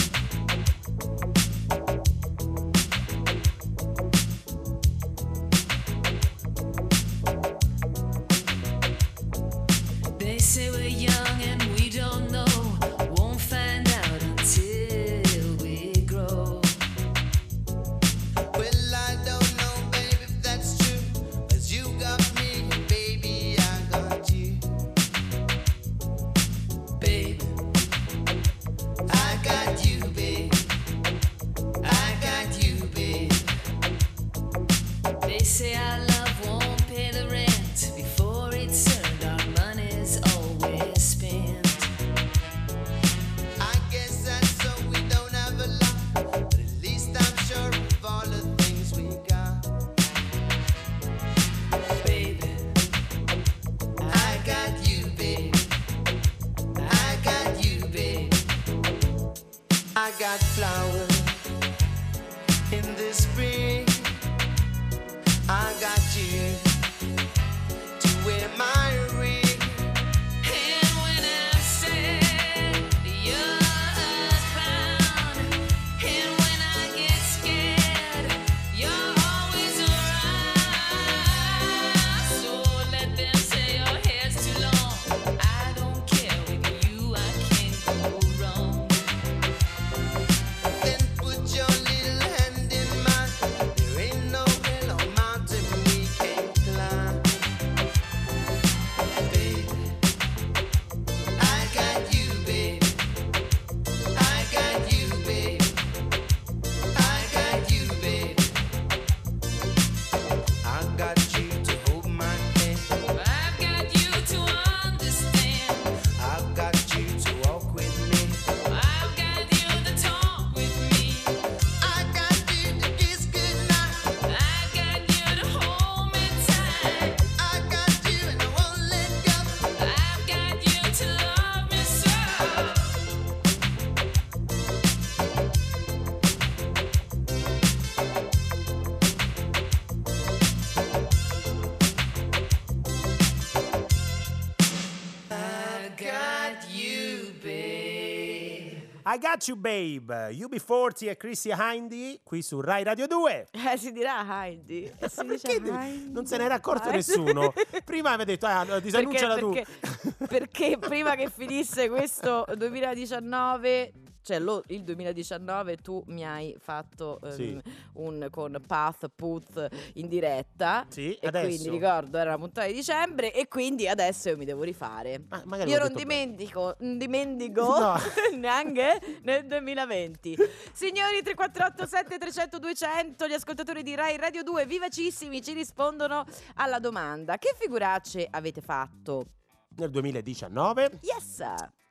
K: I Got
C: You Babe, UB40 e Chrissy Hindy qui su Rai Radio 2.
B: Eh, si dirà Heidi. Eh, si dice
C: Perché
B: Heidi.
C: non se n'era accorto
B: Ah,
C: nessuno. Prima aveva detto, ah, disannunciala tu.
B: perché, perché prima che finisse questo 2019 cioè lo- il 2019 tu mi hai fatto ehm,
C: Sì.
B: un con Path Puth in diretta
C: Sì,
B: e
C: adesso.
B: quindi ricordo era la puntata di dicembre e quindi adesso io mi devo rifare
C: Ma
B: io non dimentico non dimentico
C: No.
B: neanche nel 2020 signori 3487 300 200 gli ascoltatori di Rai Radio 2 vivacissimi ci rispondono alla domanda che figuracce avete fatto
C: Nel 2019.
B: Yes!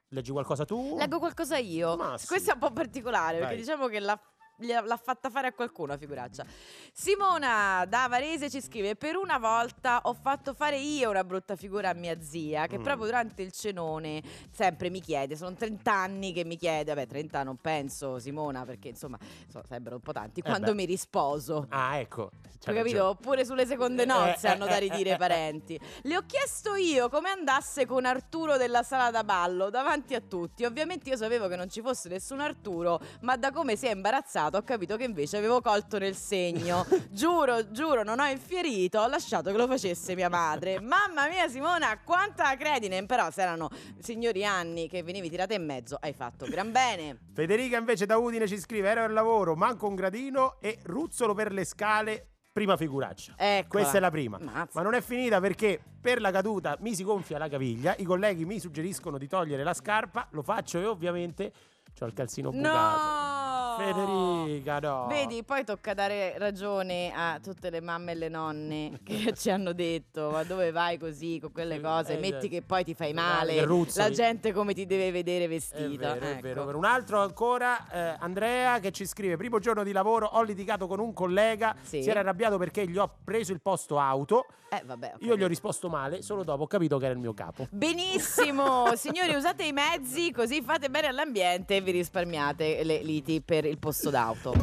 C: Leggi qualcosa tu?
B: Leggo qualcosa io.
C: Ma sì.
B: Questo è un po' particolare perché
C: Vai.
B: diciamo che gliela- l'ha fatta fare a qualcuno la figuraccia. Simona da Varese ci scrive: Per una volta ho fatto fare io una brutta figura a mia zia che
C: Mm.
B: proprio durante il cenone sempre mi chiede. Sono 30 anni che mi chiede. Vabbè, 30 non penso, Simona, perché insomma so, sarebbero un po' tanti. Quando
C: beh.
B: mi risposo.
C: Ah, ecco.
B: Hai capito? Oppure sulle seconde nozze
C: Eh,
B: hanno da
C: eh,
B: ridire
C: eh,
B: i parenti. Le ho chiesto io come andasse con Arturo della sala da ballo davanti a tutti. Ovviamente io sapevo che non ci fosse nessun Arturo, ma da come si è imbarazzato ho capito che invece avevo colto nel segno. giuro, giuro, non ho infierito, ho lasciato che lo facesse mia madre. Mamma mia Simona, quanta credine! Però se erano signori anni che venivi tirata in mezzo, hai fatto gran bene.
C: Federica invece da Udine ci scrive: Ero al lavoro, manco un gradino e ruzzolo per le scale. Prima figuraccia.
B: Eccola.
C: Questa è la prima.
B: Mazza.
C: Ma non è finita perché per la caduta mi si gonfia la caviglia. I colleghi mi suggeriscono di togliere la scarpa. Lo faccio e ovviamente ho il calzino bucato.
B: No!
C: Federica, no.
B: Vedi, poi tocca dare ragione a tutte le mamme e le nonne che ci hanno detto: Ma dove vai così con quelle cose?
C: eh,
B: Metti
C: eh,
B: che poi ti fai male. La gente come ti deve vedere
C: È
B: vestita.
C: vero, è
B: Ecco.
C: vero, è vero. Un altro ancora, eh, Andrea, che ci scrive: Primo giorno di lavoro, ho litigato con un collega.
B: Sì.
C: Si era arrabbiato perché gli ho preso il posto auto.
B: Eh, vabbè,
C: Io gli ho risposto male, solo dopo ho capito che era il mio capo.
B: Benissimo, signori, usate i mezzi così fate bene all'ambiente e vi risparmiate le liti per il posto d'auto.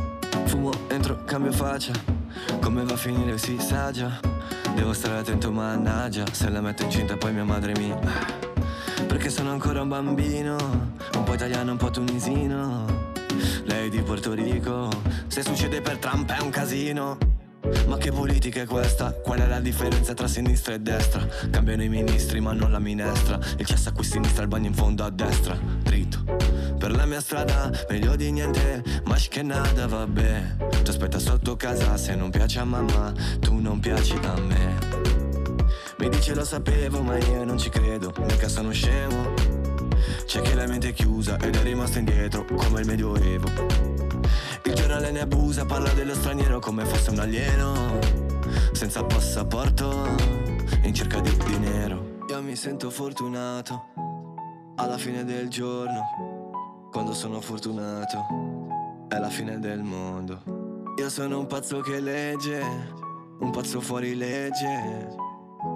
L: Fumo, entro, cambio faccia. Come va a finire si sa già. Devo stare attento mannaggia. Se la metto incinta poi mia madre mi Perché sono ancora un bambino. Un po' italiano, un po' tunisino. Lei di Porto Rico. Se succede per Trump è un casino. Ma che politica è questa? Qual è la differenza tra sinistra e destra? Cambiano i ministri ma non la minestra. Il cesso a qui sinistra, il bagno in fondo a destra. Dritto Per la mia strada, meglio di niente Ma che nada, vabbè. Ti aspetta sotto casa se non piace a mamma Tu non piaci a me. Mi dice lo sapevo ma io non ci credo Mica sono scemo. C'è chi la mente è chiusa ed è rimasto indietro Come il medioevo. Il giornale ne abusa, parla dello straniero come fosse un alieno Senza passaporto, in cerca di dinero. Io mi sento fortunato, alla fine del giorno Quando sono fortunato, è la fine del mondo Io sono un pazzo che legge, un pazzo fuori legge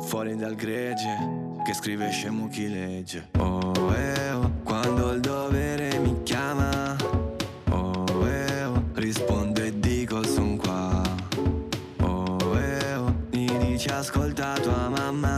L: Fuori dal gregge, che scrive scemo chi legge Oh, eh, oh, quando il dovere mi chiama Oh, eh, oh, rispondo e dico son qua. Oh, eh, oh, mi dici ascolta tua mamma.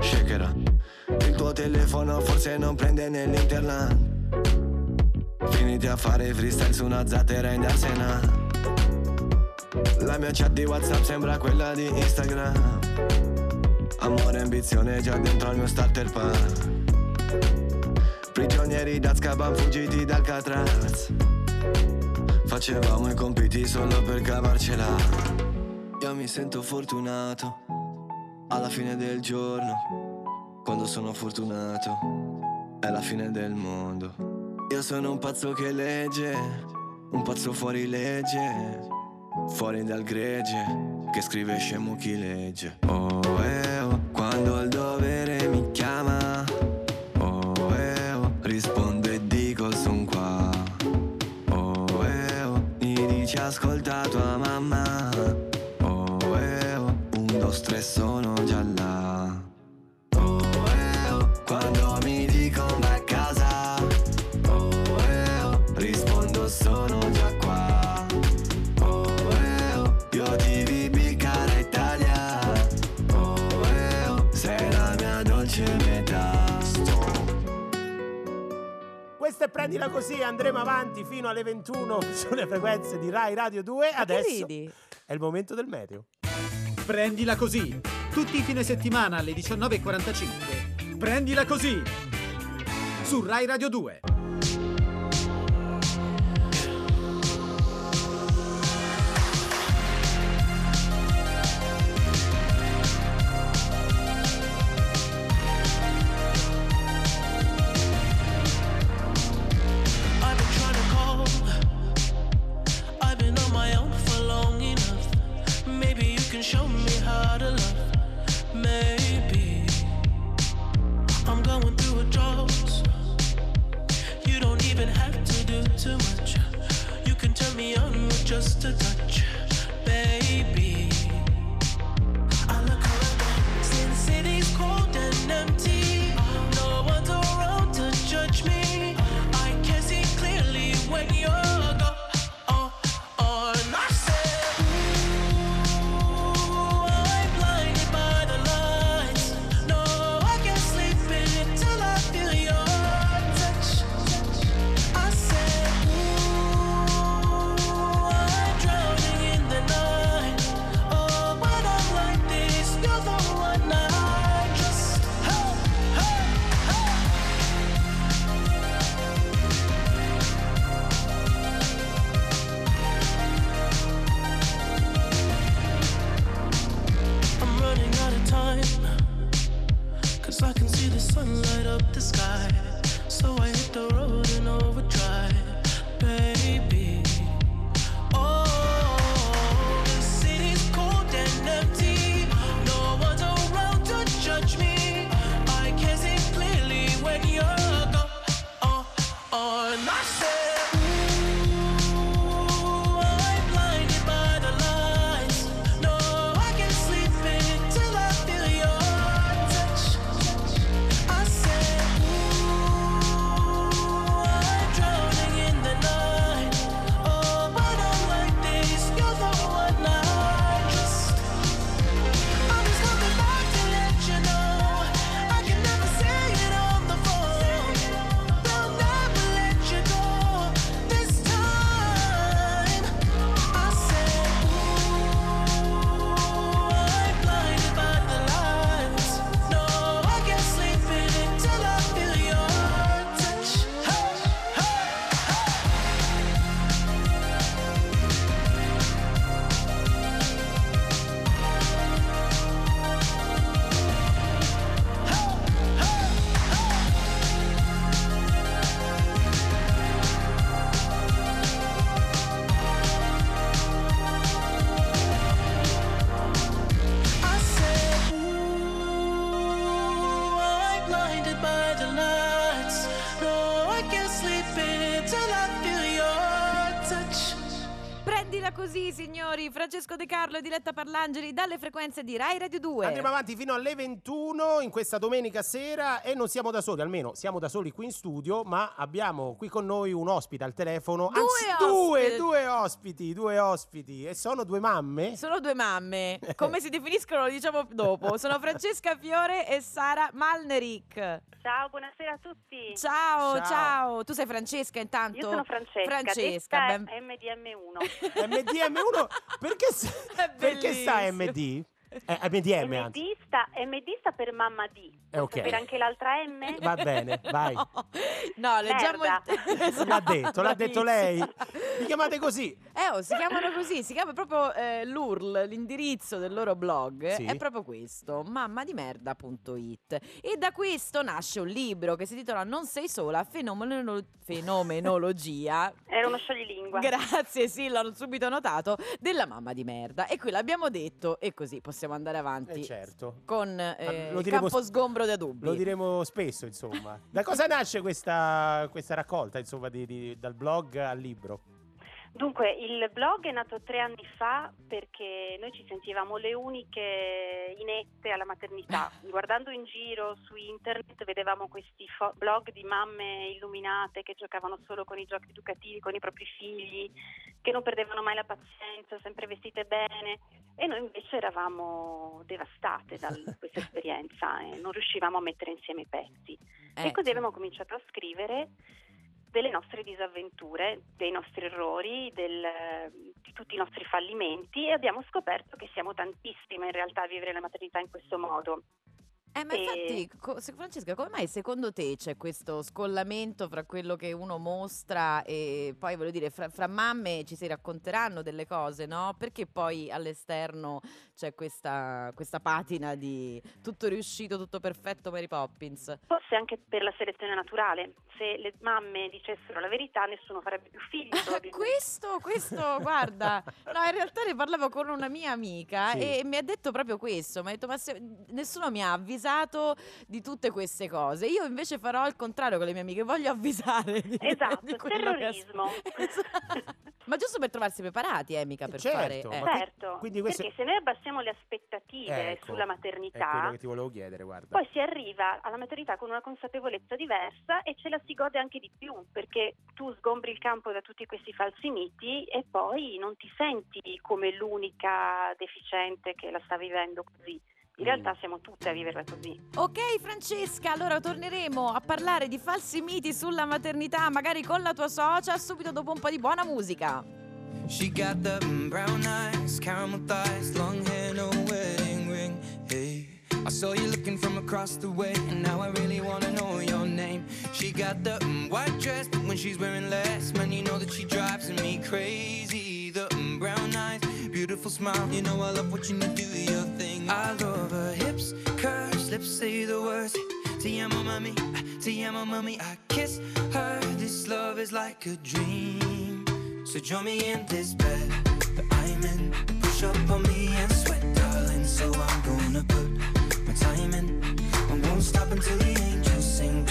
L: Shakera Il tuo telefono forse non prende nell'interland Finiti a fare freestyle su una zattera in Arsena. La mia chat di Whatsapp sembra quella di Instagram. Amore e ambizione già dentro al mio starter pack. Prigionieri d'Azkaban fuggiti dal Catraz. Facevamo i compiti solo per cavarcela. Io mi sento fortunato Alla fine del giorno Quando sono fortunato è la fine del mondo. Io sono un pazzo che legge, un pazzo fuori legge, fuori dal gregge, che scrive scemo chi legge. Oh, eh, oh, quando il dovere mi chiama,
C: Questa è prendila così, andremo avanti fino alle 21 sulle frequenze di Rai Radio 2. Adesso
B: ridi?
C: è il momento del meteo.
A: Prendila così. Tutti i fine settimana alle 19.45. Prendila così. Su Rai Radio 2.
B: Carlo e Diletta Parlangeli dalle frequenze di Rai Radio 2.
C: Andremo avanti fino alle 21 in questa domenica sera e non siamo da soli, almeno siamo da soli qui in studio, ma abbiamo qui con noi un ospite al telefono.
B: Due
C: Anzi, due,
B: ospiti.
C: due ospiti, due ospiti. E sono due mamme?
B: Sono due mamme. Come si definiscono lo diciamo dopo. Sono Francesca Fiore e Sara Malneric.
F: Ciao, buonasera a tutti.
B: Ciao, ciao,
C: Ciao.
B: Tu sei Francesca intanto?
F: Io sono Francesca,
B: Francesca, ben-
F: MDM1.
C: MDM1? Perché, s-
B: È
C: perché sta. MD? Eh, MDM, anzi.
F: MD
M: sta MD sta per mamma D.
C: Eh, ok.
M: Per anche l'altra M?
C: Va bene, vai.
B: No, leggiamo il...
M: Merda.
C: L'ha detto, l'ha detto lei. Mi chiamate così?
B: Eh, oh, si chiamano così, si chiama proprio eh, l'URL, l'indirizzo del loro blog
C: Sì.
B: è proprio questo, mammadimerda.it e da questo nasce un libro che si intitola Non sei sola, fenomeno- fenomenologia
M: Era uno scioglilingua.
B: Grazie, sì, l'ho subito notato, della mamma di merda. E qui l'abbiamo detto e così possiamo andare avanti
C: Eh certo.
B: con eh, il campo sgombro da dubbi.
C: Lo diremo spesso, insomma. Da cosa nasce questa, questa raccolta, insomma, di- di- dal blog al libro?
M: Dunque, il blog è nato tre anni fa perché noi ci sentivamo le uniche inette alla maternità. Guardando in giro su internet vedevamo questi fo- blog di mamme illuminate che giocavano solo con i giochi educativi, con i propri figli, che non perdevano mai la pazienza, sempre vestite bene. E noi invece eravamo devastate da questa esperienza e non riuscivamo a mettere insieme i pezzi.
B: Eh,
M: E così abbiamo cominciato a scrivere delle nostre disavventure, dei nostri errori, del- di tutti i nostri fallimenti e abbiamo scoperto che siamo tantissime in realtà a vivere la maternità in questo modo.
B: Eh, ma
M: E-
B: infatti, co- se- Francesca, come mai secondo te c'è questo scollamento fra quello che uno mostra e poi, voglio dire, fra, fra mamme ci si racconteranno delle cose, no? Perché poi all'esterno c'è questa, questa patina di tutto riuscito, tutto perfetto Mary Poppins?
M: Forse anche per la selezione naturale, se le mamme dicessero la verità nessuno farebbe più figli. probabilmente.
B: Questo, questo, guarda, no, in realtà ne parlavo con una mia amica
C: Sì.
B: e mi ha detto proprio questo, mi ha detto ma se- nessuno mi ha avvisato di tutte queste cose, io invece farò il contrario con le mie amiche, voglio avvisare di,
M: Esatto,
B: di quello che as-
M: terrorismo.
B: Esatto. Ma giusto per trovarsi preparati, eh, mica per
C: Certo,
B: fare... eh.
M: Certo,
C: quindi questo-
M: perché se noi abbassiamo le aspettative
C: Ecco,
M: sulla
C: È quello
M: maternità,
C: che ti volevo chiedere, guarda.
M: poi si arriva alla maternità con una consapevolezza diversa e ce la si gode anche di più, perché tu sgombri il campo da tutti questi falsi miti e poi non ti senti come l'unica deficiente che la sta vivendo così. In realtà siamo tutte a viverla così.
B: Ok Francesca, allora torneremo a parlare di falsi miti sulla maternità, magari con la tua socia, subito dopo un po' di buona musica.
E: She got the mm, brown eyes, caramel thighs, long hair, no wedding ring. Hey, I saw you looking from across the way, and now I really wanna know your name. She got the mm, white dress, but when she's wearing less, man, you know that she drives me crazy. The mm, brown eyes, beautiful smile, you know I love watching you do your thing. I love her hips, curves, lips say the words. Te amo, mami, te amo, mami. I kiss her. This love is like a dream. So join me in this bed that I'm in. Push up on me and sweat, darling. So I'm gonna put my time in. I won't stop until the angels sing.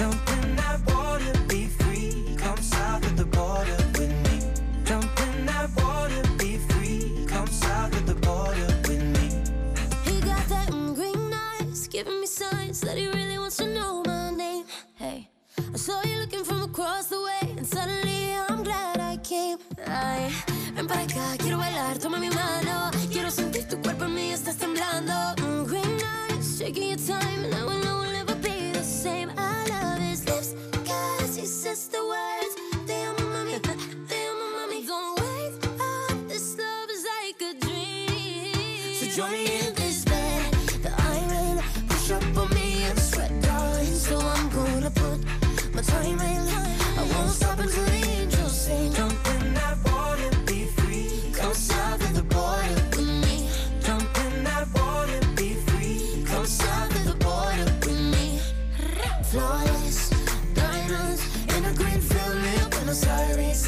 N: Signs that he really wants to know my name. Hey, I saw you looking from across the way, and suddenly I'm glad I came. Ay, ven para acá, quiero bailar, toma mi mano. Quiero sentir tu cuerpo en mí, estás temblando. Mm, green eyes, taking your time, and I will know we'll never be the same. I love his lips, cause he says the words. Mami, te amo, mami. Don't wake up, this love is like a dream.
E: So join me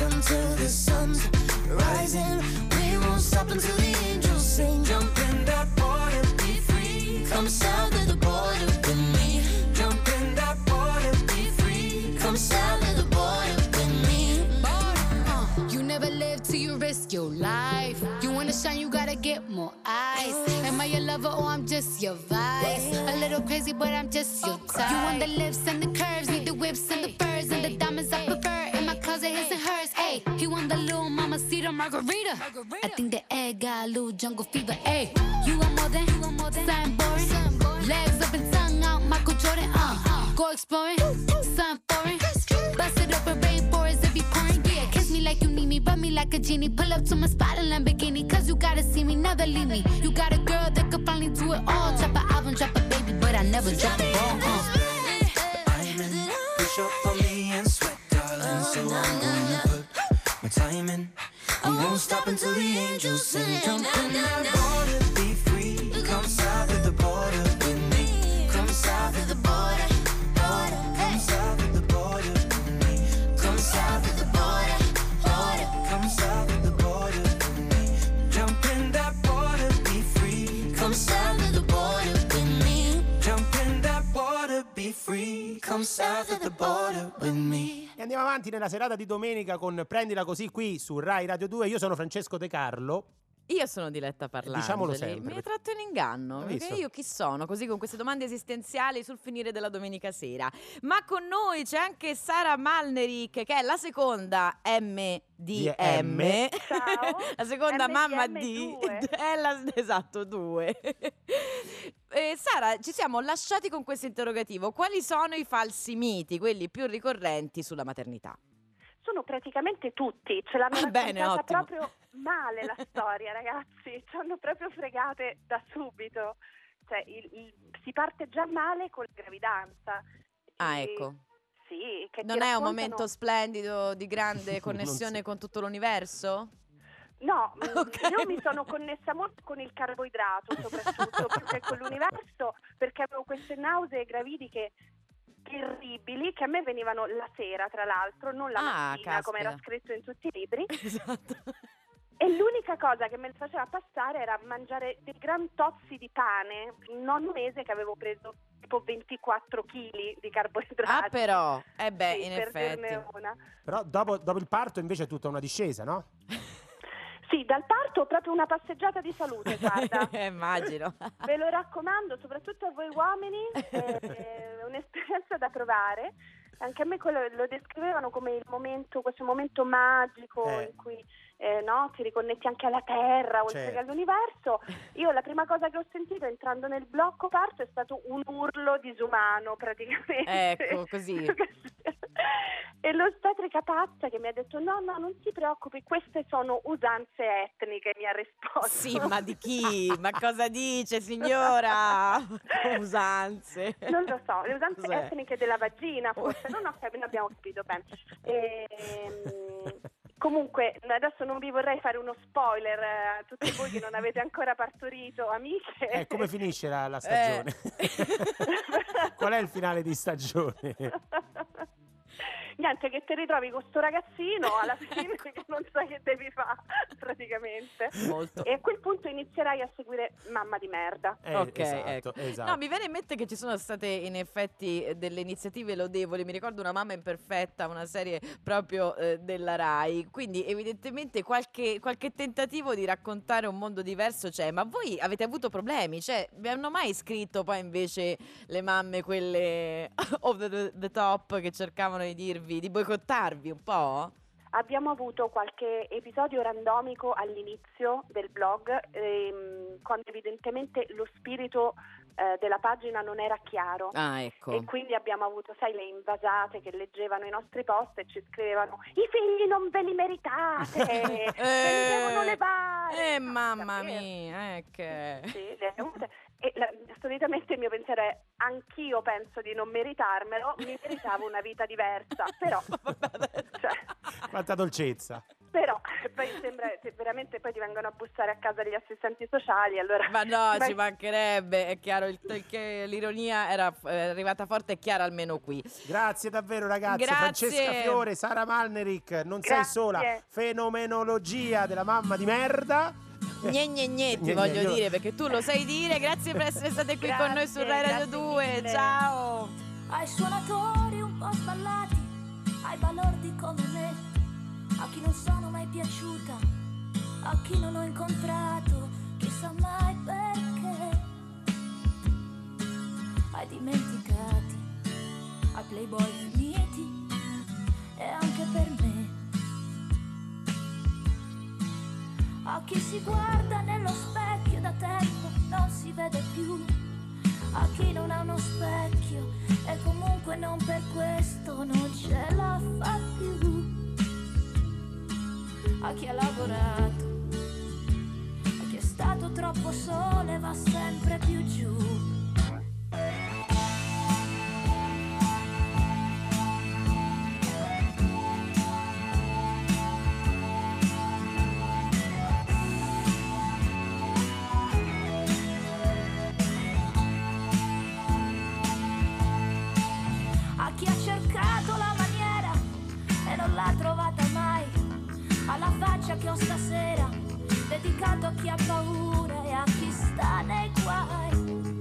N: until the sun's rising. We won't stop until the angels sing.
E: Jump in that water, be free.
N: Come south of the border with me.
E: Jump in that water, be free.
N: Come south of the border with me.
O: Uh, you never live till you risk your life. You wanna shine, you gotta get more eyes. Am I your lover or I'm just your vice? A little crazy, but I'm just your type. You want the lips and the curves, need the whips and the furs and the diamonds I mama cedar margarita. I think the egg got a little jungle fever. Hey, you want more than, you want more than something boring. Legs up and tongue out, Michael Jordan. Uh, go exploring, something foreign. Bust it up in rainforest you pouring. Yeah, kiss me like you need me, rub me like a genie. Pull up to my spot in Lamborghini, cause you gotta see me, never leave me. You got a girl that could finally do it all. Drop an album drop a baby, but I never drop a ball. Uh.
N: I'm in. Push up on me and sweat, darling. So I'm gonna put my time in. I won't stop until the angels sing. Jump in that water, be free. Come south of the border with me. Come south of the border. Border. Come south of the border with me. Come south of the border. Border. Come south of the border with me. Jump in that water, be free. Come south
C: E andiamo avanti nella serata di domenica con Prendila così qui su Rai Radio 2. Io sono Francesco De Carlo.
B: Io sono Diletta Parlangeli.
C: Diciamolo sempre.
B: Mi hai tratto in inganno. Perché io chi sono? Così con queste domande esistenziali sul finire della domenica sera. Ma con noi c'è anche Sara Malnerick, che è la seconda MDM.
C: M.
B: la seconda mamma di.
F: MDM2.
B: È la, esatto, due. Eh, Sara, ci siamo lasciati con questo interrogativo. Quali sono i falsi miti, quelli più ricorrenti sulla maternità?
F: Sono praticamente tutti, ce l'hanno
B: Ah, bene,
F: proprio male la storia, ragazzi. Ci hanno proprio fregate da subito. Cioè, il- il- si parte già male con la gravidanza.
B: Ah,
F: E-
B: ecco.
F: Sì, che
B: Non è un momento splendido di grande connessione
C: so.
B: con tutto l'universo?
F: No, mm, io mi sono connessa molto con il carboidrato, soprattutto perché con l'universo, perché avevo queste nausee gravidiche terribili che a me venivano la sera, tra l'altro, non la
B: Ah,
F: mattina, come era
B: caspita.
F: scritto in tutti i libri.
B: Esatto.
F: E l'unica cosa che me le faceva passare era mangiare dei gran tozzi di pane. In nonno mese che avevo preso tipo 24 kg di carboidrati.
B: Ah, però, eh beh,
F: Sì,
B: in
F: per
B: effetti.
F: una.
C: Però dopo, dopo il parto invece è tutta una discesa, no?
F: Sì, dal parto proprio una passeggiata di salute, guarda.
B: Eh, Immagino.
F: Ve lo raccomando, soprattutto a voi uomini, eh, è un'esperienza da provare. Anche a me quello lo descrivevano come il momento, questo momento magico
C: Eh.
F: in cui eh, no, ti riconnetti anche alla terra, oltre
C: Certo.
F: che all'universo. Io la prima cosa che ho sentito entrando nel blocco parto è stato un urlo disumano praticamente.
B: Ecco, così.
F: E l'ostetrica pazza che mi ha detto no, no, non ti preoccupi, queste sono usanze etniche, mi ha risposto.
B: Sì, ma di chi? Ma cosa dice, signora? Usanze.
F: Non lo so, le usanze
B: Cos'è?
F: etniche della vagina, forse, non, ho non abbiamo capito bene. Ehm, comunque, adesso non vi vorrei fare uno spoiler eh, a tutti voi che non avete ancora partorito, amiche.
C: Eh, come finisce la, la stagione? Qual è il finale di stagione?
F: Niente, che ti ritrovi con sto ragazzino alla fine che non sai che devi fare, praticamente.
B: Molto.
F: E a quel punto inizierai a seguire mamma di merda.
C: Eh,
B: ok,
C: esatto,
B: ecco.
C: esatto.
B: No, mi viene in mente che ci sono state in effetti delle iniziative lodevoli. Mi ricordo una mamma imperfetta, una serie proprio eh, della Rai. Quindi, evidentemente, qualche, qualche tentativo di raccontare un mondo diverso c'è. Ma voi avete avuto problemi? Cioè, vi hanno mai scritto poi invece le mamme, quelle over the, the top, che cercavano di dirvi, di boicottarvi un po'?
F: Abbiamo avuto qualche episodio randomico all'inizio del blog, ehm, quando evidentemente lo spirito eh, della pagina non era chiaro.
B: Ah, ecco.
F: E quindi abbiamo avuto, sai, le invasate che leggevano i nostri post e ci scrivevano: I figli non ve li meritate, ve li devono levare.
B: Eh,
F: No,
B: mamma
F: davvero.
B: mia, eh, che...
F: Sì, le avute. E la- solitamente il mio pensiero è: anch'io penso di non meritarmelo, mi meritavo una vita diversa. Però, cioè,
C: Quanta dolcezza.
F: però poi sembra che veramente poi ti vengono a bussare a casa gli assistenti sociali. Allora,
B: Ma no,
F: Beh,
B: ci mancherebbe, è chiaro, il- il- che l'ironia era è arrivata forte e chiara almeno qui.
C: Grazie davvero ragazze.
B: Grazie.
C: Francesca Fiore, Sara Malnerick, non sei
F: Grazie.
C: sola. Fenomenologia della mamma di merda.
B: Gne gne gne ti
C: Gne,
B: voglio
C: gne,
B: dire perché tu lo sai dire. Grazie per essere state qui con noi su
F: Grazie,
B: Rai Radio
F: grazie
B: 2.
F: mille.
B: Ciao.
P: ai suonatori un po' sballati, ai balordi come me, a chi non sono mai piaciuta, a chi non ho incontrato, chissà mai perché, ai dimenticati, ai playboy finiti e anche per me. A chi si guarda nello specchio da tempo non si vede più a chi non ha uno specchio e comunque non per questo non ce la fa più. A chi ha lavorato, a chi è stato troppo sole va sempre più giù. Lascia che ho stasera, dedicato a chi ha paura e a chi sta nei guai,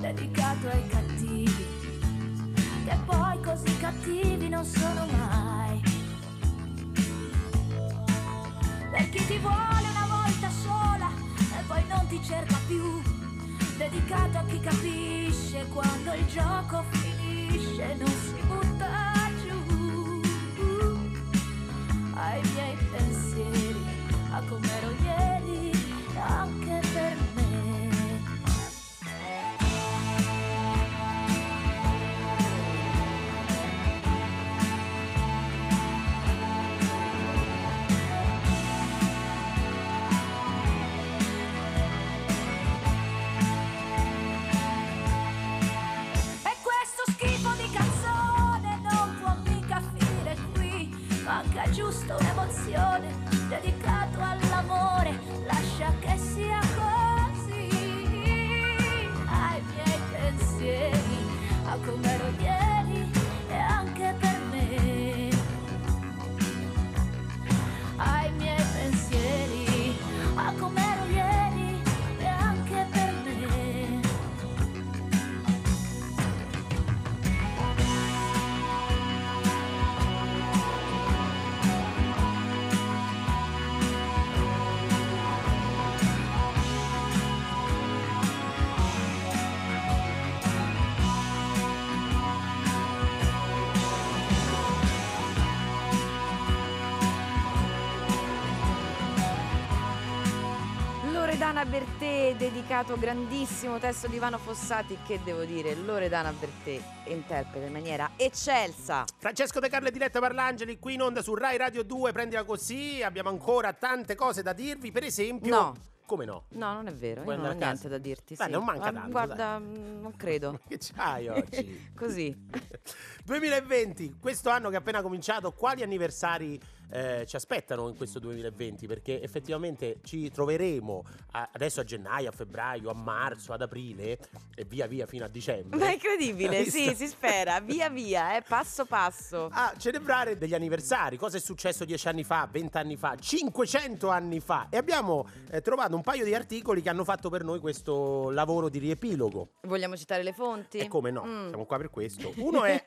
P: dedicato ai cattivi, che poi così cattivi non sono mai. Per chi ti vuole una volta sola e poi non ti cerca più, dedicato a chi capisce quando il gioco finisce, non si butta dedicato
B: grandissimo testo di Ivano Fossati, che devo dire, Loredana Bertè interpreta in maniera eccelsa.
C: Francesco De Carlo e Diletta Parlangeli qui in onda su Rai Radio 2, prendila così, abbiamo ancora tante cose da dirvi, per esempio...
B: No.
C: Come no?
B: No, non è vero,
C: Vuoi
B: io non ho niente da dirti.
C: Beh,
B: sì.
C: non manca
B: Ma
C: tanto,
B: Guarda, mm, non credo.
C: Che c'hai oggi?
B: Così.
C: 2020, questo anno che è appena cominciato, quali anniversari eh, ci aspettano in questo 2020? Perché effettivamente ci troveremo a- adesso a gennaio, a febbraio, a marzo, ad aprile e via via fino a dicembre.
B: Ma è incredibile, sì, si spera, via via, eh, passo passo.
C: a celebrare degli anniversari. Cosa è successo dieci anni fa, vent'anni fa, 500 anni fa? E abbiamo eh, trovato un paio di articoli che hanno fatto per noi questo lavoro di riepilogo.
B: Vogliamo citare le fonti?
C: E come no,
B: Mm.
C: siamo qua per questo. Uno è,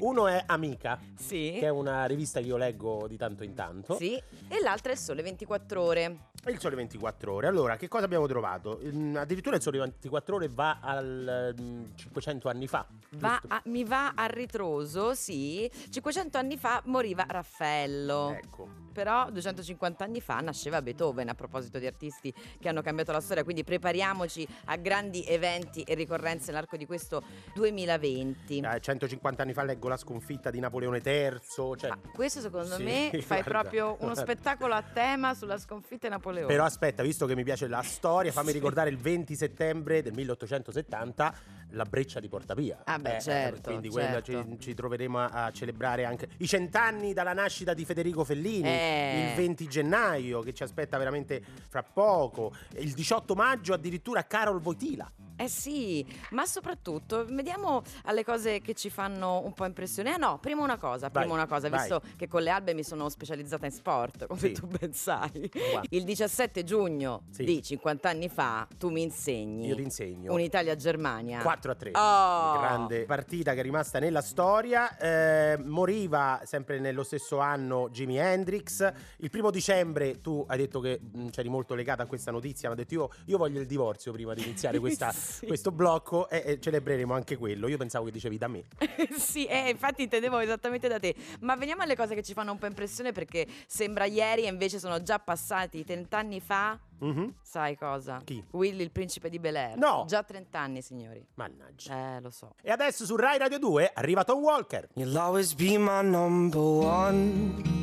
C: uno è Amica,
B: Sì.
C: che è una rivista che io leggo di tanto in tanto.
B: Sì, e l'altra è il Sole 24 ore.
C: Il Sole 24 Ore. Allora, che cosa abbiamo trovato? Mm, addirittura il Sole 24 Ore va al mm, 500 anni fa.
B: Va a- mi va a ritroso, sì. 500 anni fa moriva Raffaello.
C: Ecco.
B: Però 250 anni fa nasceva Beethoven, a proposito di artisti che hanno cambiato la storia, quindi prepariamoci a grandi eventi e ricorrenze nell'arco di questo 2020.
C: Eh, 150 anni fa leggo la sconfitta di Napoleone III. Cioè,
B: Questo secondo
C: Sì,
B: me fai
C: guarda,
B: proprio uno spettacolo a tema sulla sconfitta di Napoleone.
C: Però aspetta, visto che mi piace la storia, fammi ricordare il 20 settembre del 1870 la breccia di Portapia.
B: Ah beh,
C: Eh,
B: certo,
C: Quindi
B: certo.
C: ci, ci troveremo a, a celebrare anche i cent'anni dalla nascita di Federico Fellini,
B: Eh.
C: il 20 gennaio che ci aspetta veramente fra poco, il 18 maggio addirittura Carol Voitila.
B: Eh sì, ma soprattutto vediamo alle cose che ci fanno un po' impressione. Ah no, prima una cosa, prima
C: Vai,
B: una cosa,
C: vai.
B: visto che con le albe mi sono specializzata in sport, come
C: Sì.
B: tu ben sai. Il 17 giugno
C: Sì.
B: di 50 anni fa tu mi insegni
C: Io ti insegno.
B: un'Italia-Germania.
C: 4 a 3,
B: Oh.
C: grande partita che è rimasta nella storia. Eh, moriva sempre nello stesso anno Jimi Hendrix. Il primo dicembre tu hai detto che mh, c'eri molto legata a questa notizia. Mi ha detto io, io voglio il divorzio prima di iniziare questa-
B: Sì.
C: questo blocco e, e celebreremo anche quello. Io pensavo che dicevi da me.
B: sì, eh, infatti intendevo esattamente da te. Ma veniamo alle cose che ci fanno un po' impressione perché sembra ieri e invece sono già passati 30 anni fa.
C: Mhm.
B: Sai cosa?
C: Chi?
B: Willy, il principe di Bel Air.
C: No.
B: Già 30 anni, signori.
C: Mannaggia.
B: Eh, lo so.
C: E adesso su Rai Radio 2 arriva Tom Walker.
N: You'll always be my number one.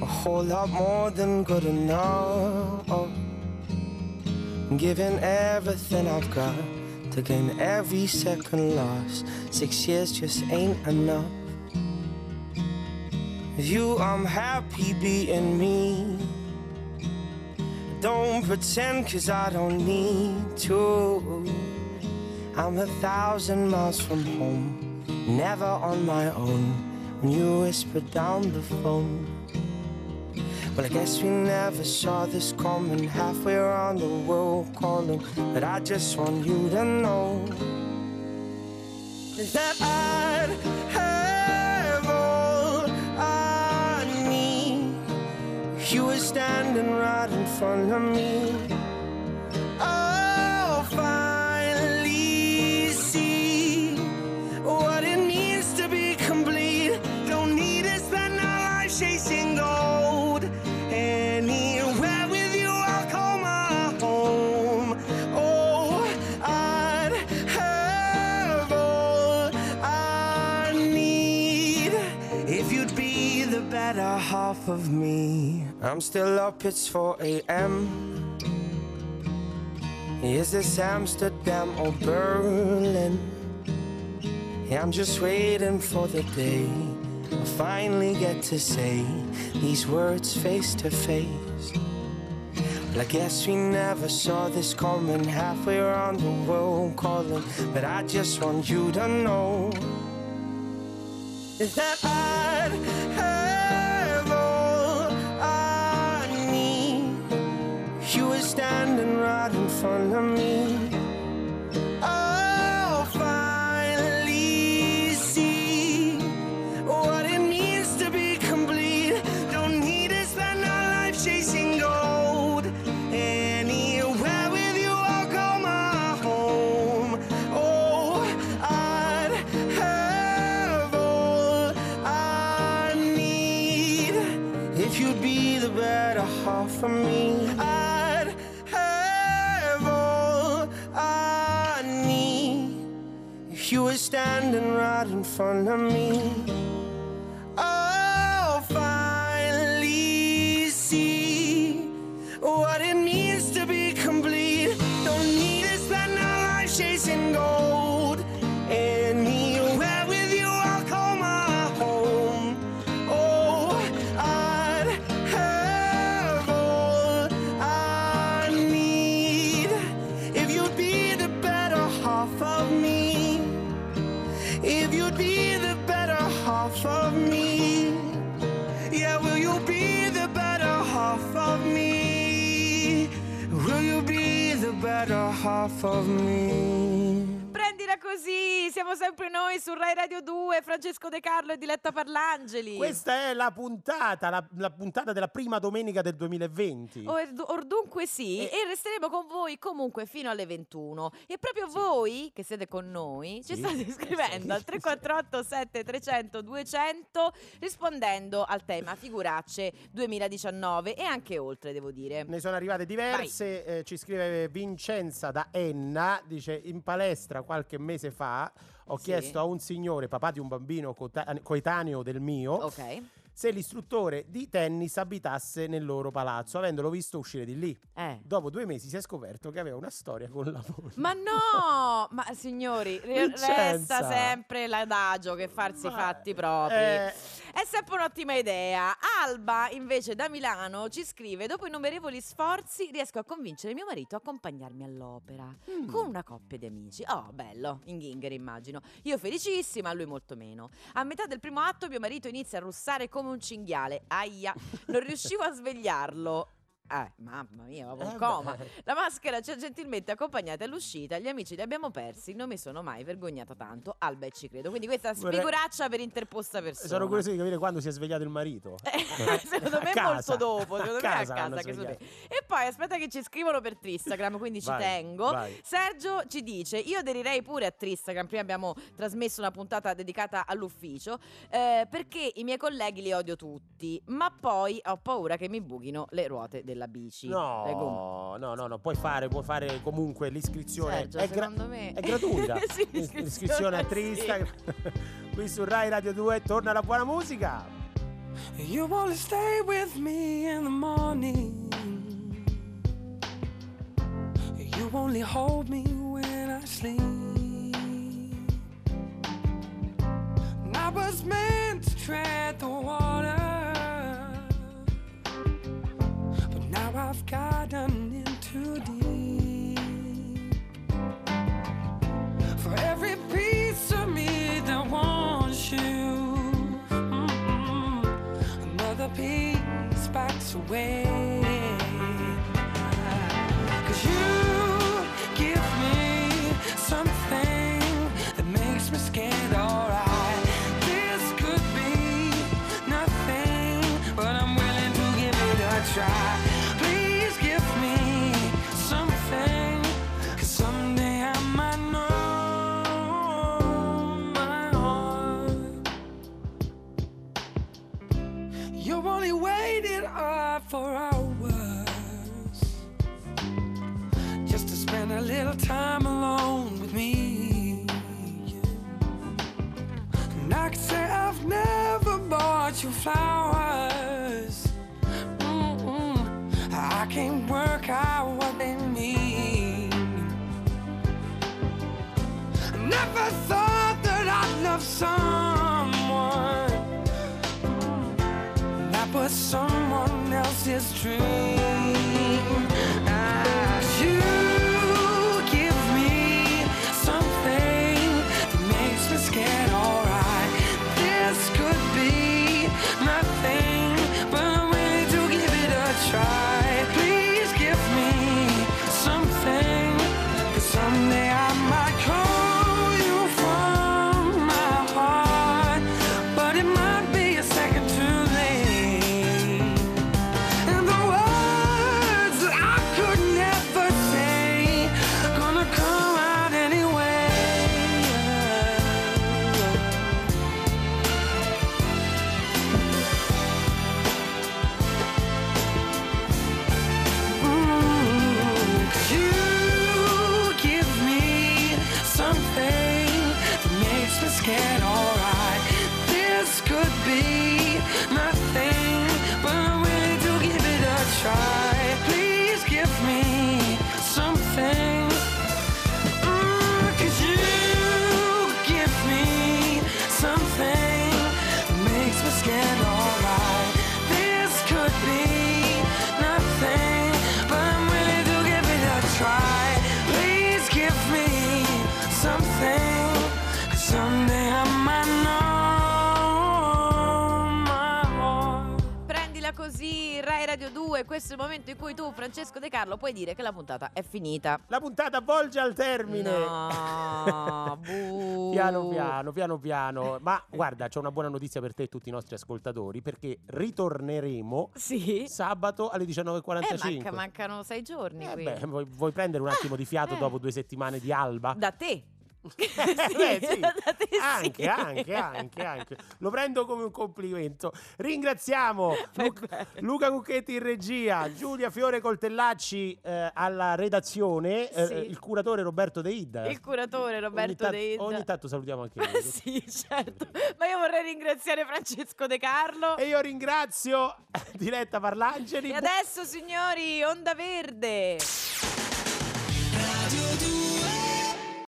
N: A whole lot more than good enough. Giving everything I've got to gain every second lost. Six years just ain't enough. With you, I'm happy being me. Don't pretend, cause I don't need to. I'm a thousand miles from home, never on my own. When you whisper down the phone,
Q: Well, I guess we never saw this coming. Halfway around the world calling. But I just want you to know Is that I'd Were standing right in front of me. I'll finally see what it means to be complete. Don't need to spend our life chasing gold. Anywhere with you, I'll call my home. Oh, I'd have all I need if you'd be the better half of me. I'm still up, it's 4 a.m. Is this Amsterdam or Berlin? Yeah, I'm just waiting for the day I finally get to say these words face to face. Well, I guess we never saw this coming halfway around the world calling, but I just want you to know that I'd standing right in front of me. I'll finally see what it means to be complete. Don't need to spend our life chasing gold. Anywhere with you, I'll call my home. Oh, I'd have all I need if you'd be the better half of me. I'd you were standing right in front of me.
B: Prendila così, siamo sempre noi su Rai Radio 2, Francesco De Carlo e Diletta Parlangeli.
C: Questa è la puntata, la, la puntata della prima domenica del 2020.
B: Or, or dunque sì, e... resteremo con voi comunque fino alle 21. E proprio voi che siete con noi ci
C: Sì.
B: state scrivendo al 348 7300 200 rispondendo al tema figuracce 2019 e anche oltre, devo dire.
C: Ne sono arrivate diverse, eh, ci scrive Vincenza da Enna, dice in palestra qualche mese fa ho
B: Sì.
C: chiesto a un signore, papà di un bambino coetaneo del mio,
B: Ok.
C: Se l'istruttore di tennis abitasse nel loro palazzo, avendolo visto uscire di lì.
B: Eh.
C: Dopo due mesi si è scoperto che aveva una storia con la moglie.
B: Ma no! Ma signori,
C: Vincenza.
B: resta sempre l'adagio che farsi i fatti propri.
C: eh.
B: È sempre un'ottima idea. Alba, invece, da Milano ci scrive: Dopo innumerevoli sforzi, riesco a convincere mio marito a accompagnarmi all'opera
C: Mm.
B: con una coppia di amici. Oh, bello, in ghingheri, immagino. Io felicissima, lui molto meno. A metà del primo atto, mio marito inizia a russare come un cinghiale. Aia, non riuscivo a svegliarlo. Eh, mamma mia, proprio un
C: Eh
B: coma. La maschera ci ha gentilmente accompagnati all'uscita. Gli amici li abbiamo persi. Non mi sono mai vergognata tanto. Alba e ci credo. Quindi questa
C: Vorrei-
B: figuraccia per interposta persona.
C: Sono curioso di capire quando si è svegliato il marito.
B: Secondo me
C: A casa.
B: molto dopo, secondo me a
C: casa l'hanno
B: casa che. E poi aspetta che ci scrivono per Tristagram, quindi ci
C: Vai,
B: tengo.
C: vai.
B: Sergio ci dice: Io aderirei pure a Tristagram. Prima abbiamo trasmesso una puntata dedicata all'ufficio. eh, perché i miei colleghi li odio tutti. Ma poi ho paura che mi buchino le ruote della bici. Le gomme.
C: No, no, no, no, puoi fare, puoi fare comunque l'iscrizione.
B: Sergio,
C: è, gra-
B: secondo me-
C: è gratuita.
B: Sì,
C: L'is-
B: l'iscrizione,
C: l'iscrizione a
B: sì.
C: Tristagram. Qui su Rai Radio 2 torna la buona musica.
Q: You wanna stay with me in the morning. You only hold me when I sleep. And I was meant to tread the water. But now I've gotten in too deep. For every piece of me that wants you. mm-mm, Another piece backs away.
R: For hours just to spend a little time alone with me. And I could say I've never bought you flowers. Mm-mm. I can't work out what they mean. Never thought that I'd love someone that was someone
E: his true. Carlo, puoi dire che la puntata è finita.
C: La puntata volge al termine.
E: No.
C: Piano piano, piano piano. Ma guarda, c'è una buona notizia per te e tutti i nostri ascoltatori, perché ritorneremo sabato alle
E: Eh,
C: 19.45.
E: manca- mancano sei giorni
C: Eh beh, vuoi, vuoi prendere un attimo di fiato
E: Eh.
C: dopo due settimane di alba?
E: Da te.
C: Beh, sì.
E: da te
C: Anche,
E: sì.
C: anche, anche, anche. Lo prendo come un complimento. Ringraziamo Lu- Luca Cucchetti in regia, Giulia Fiore Coltellacci eh, alla redazione, eh,
E: Sì.
C: il curatore Roberto De Ida.
E: Il curatore Roberto
C: ogni,
E: De Ida.
C: ogni tanto salutiamo anche lui.
E: sì, certo. Ma io vorrei ringraziare Francesco De Carlo.
C: E io ringrazio Diletta Parlangeli.
E: E adesso, signori, Onda Verde.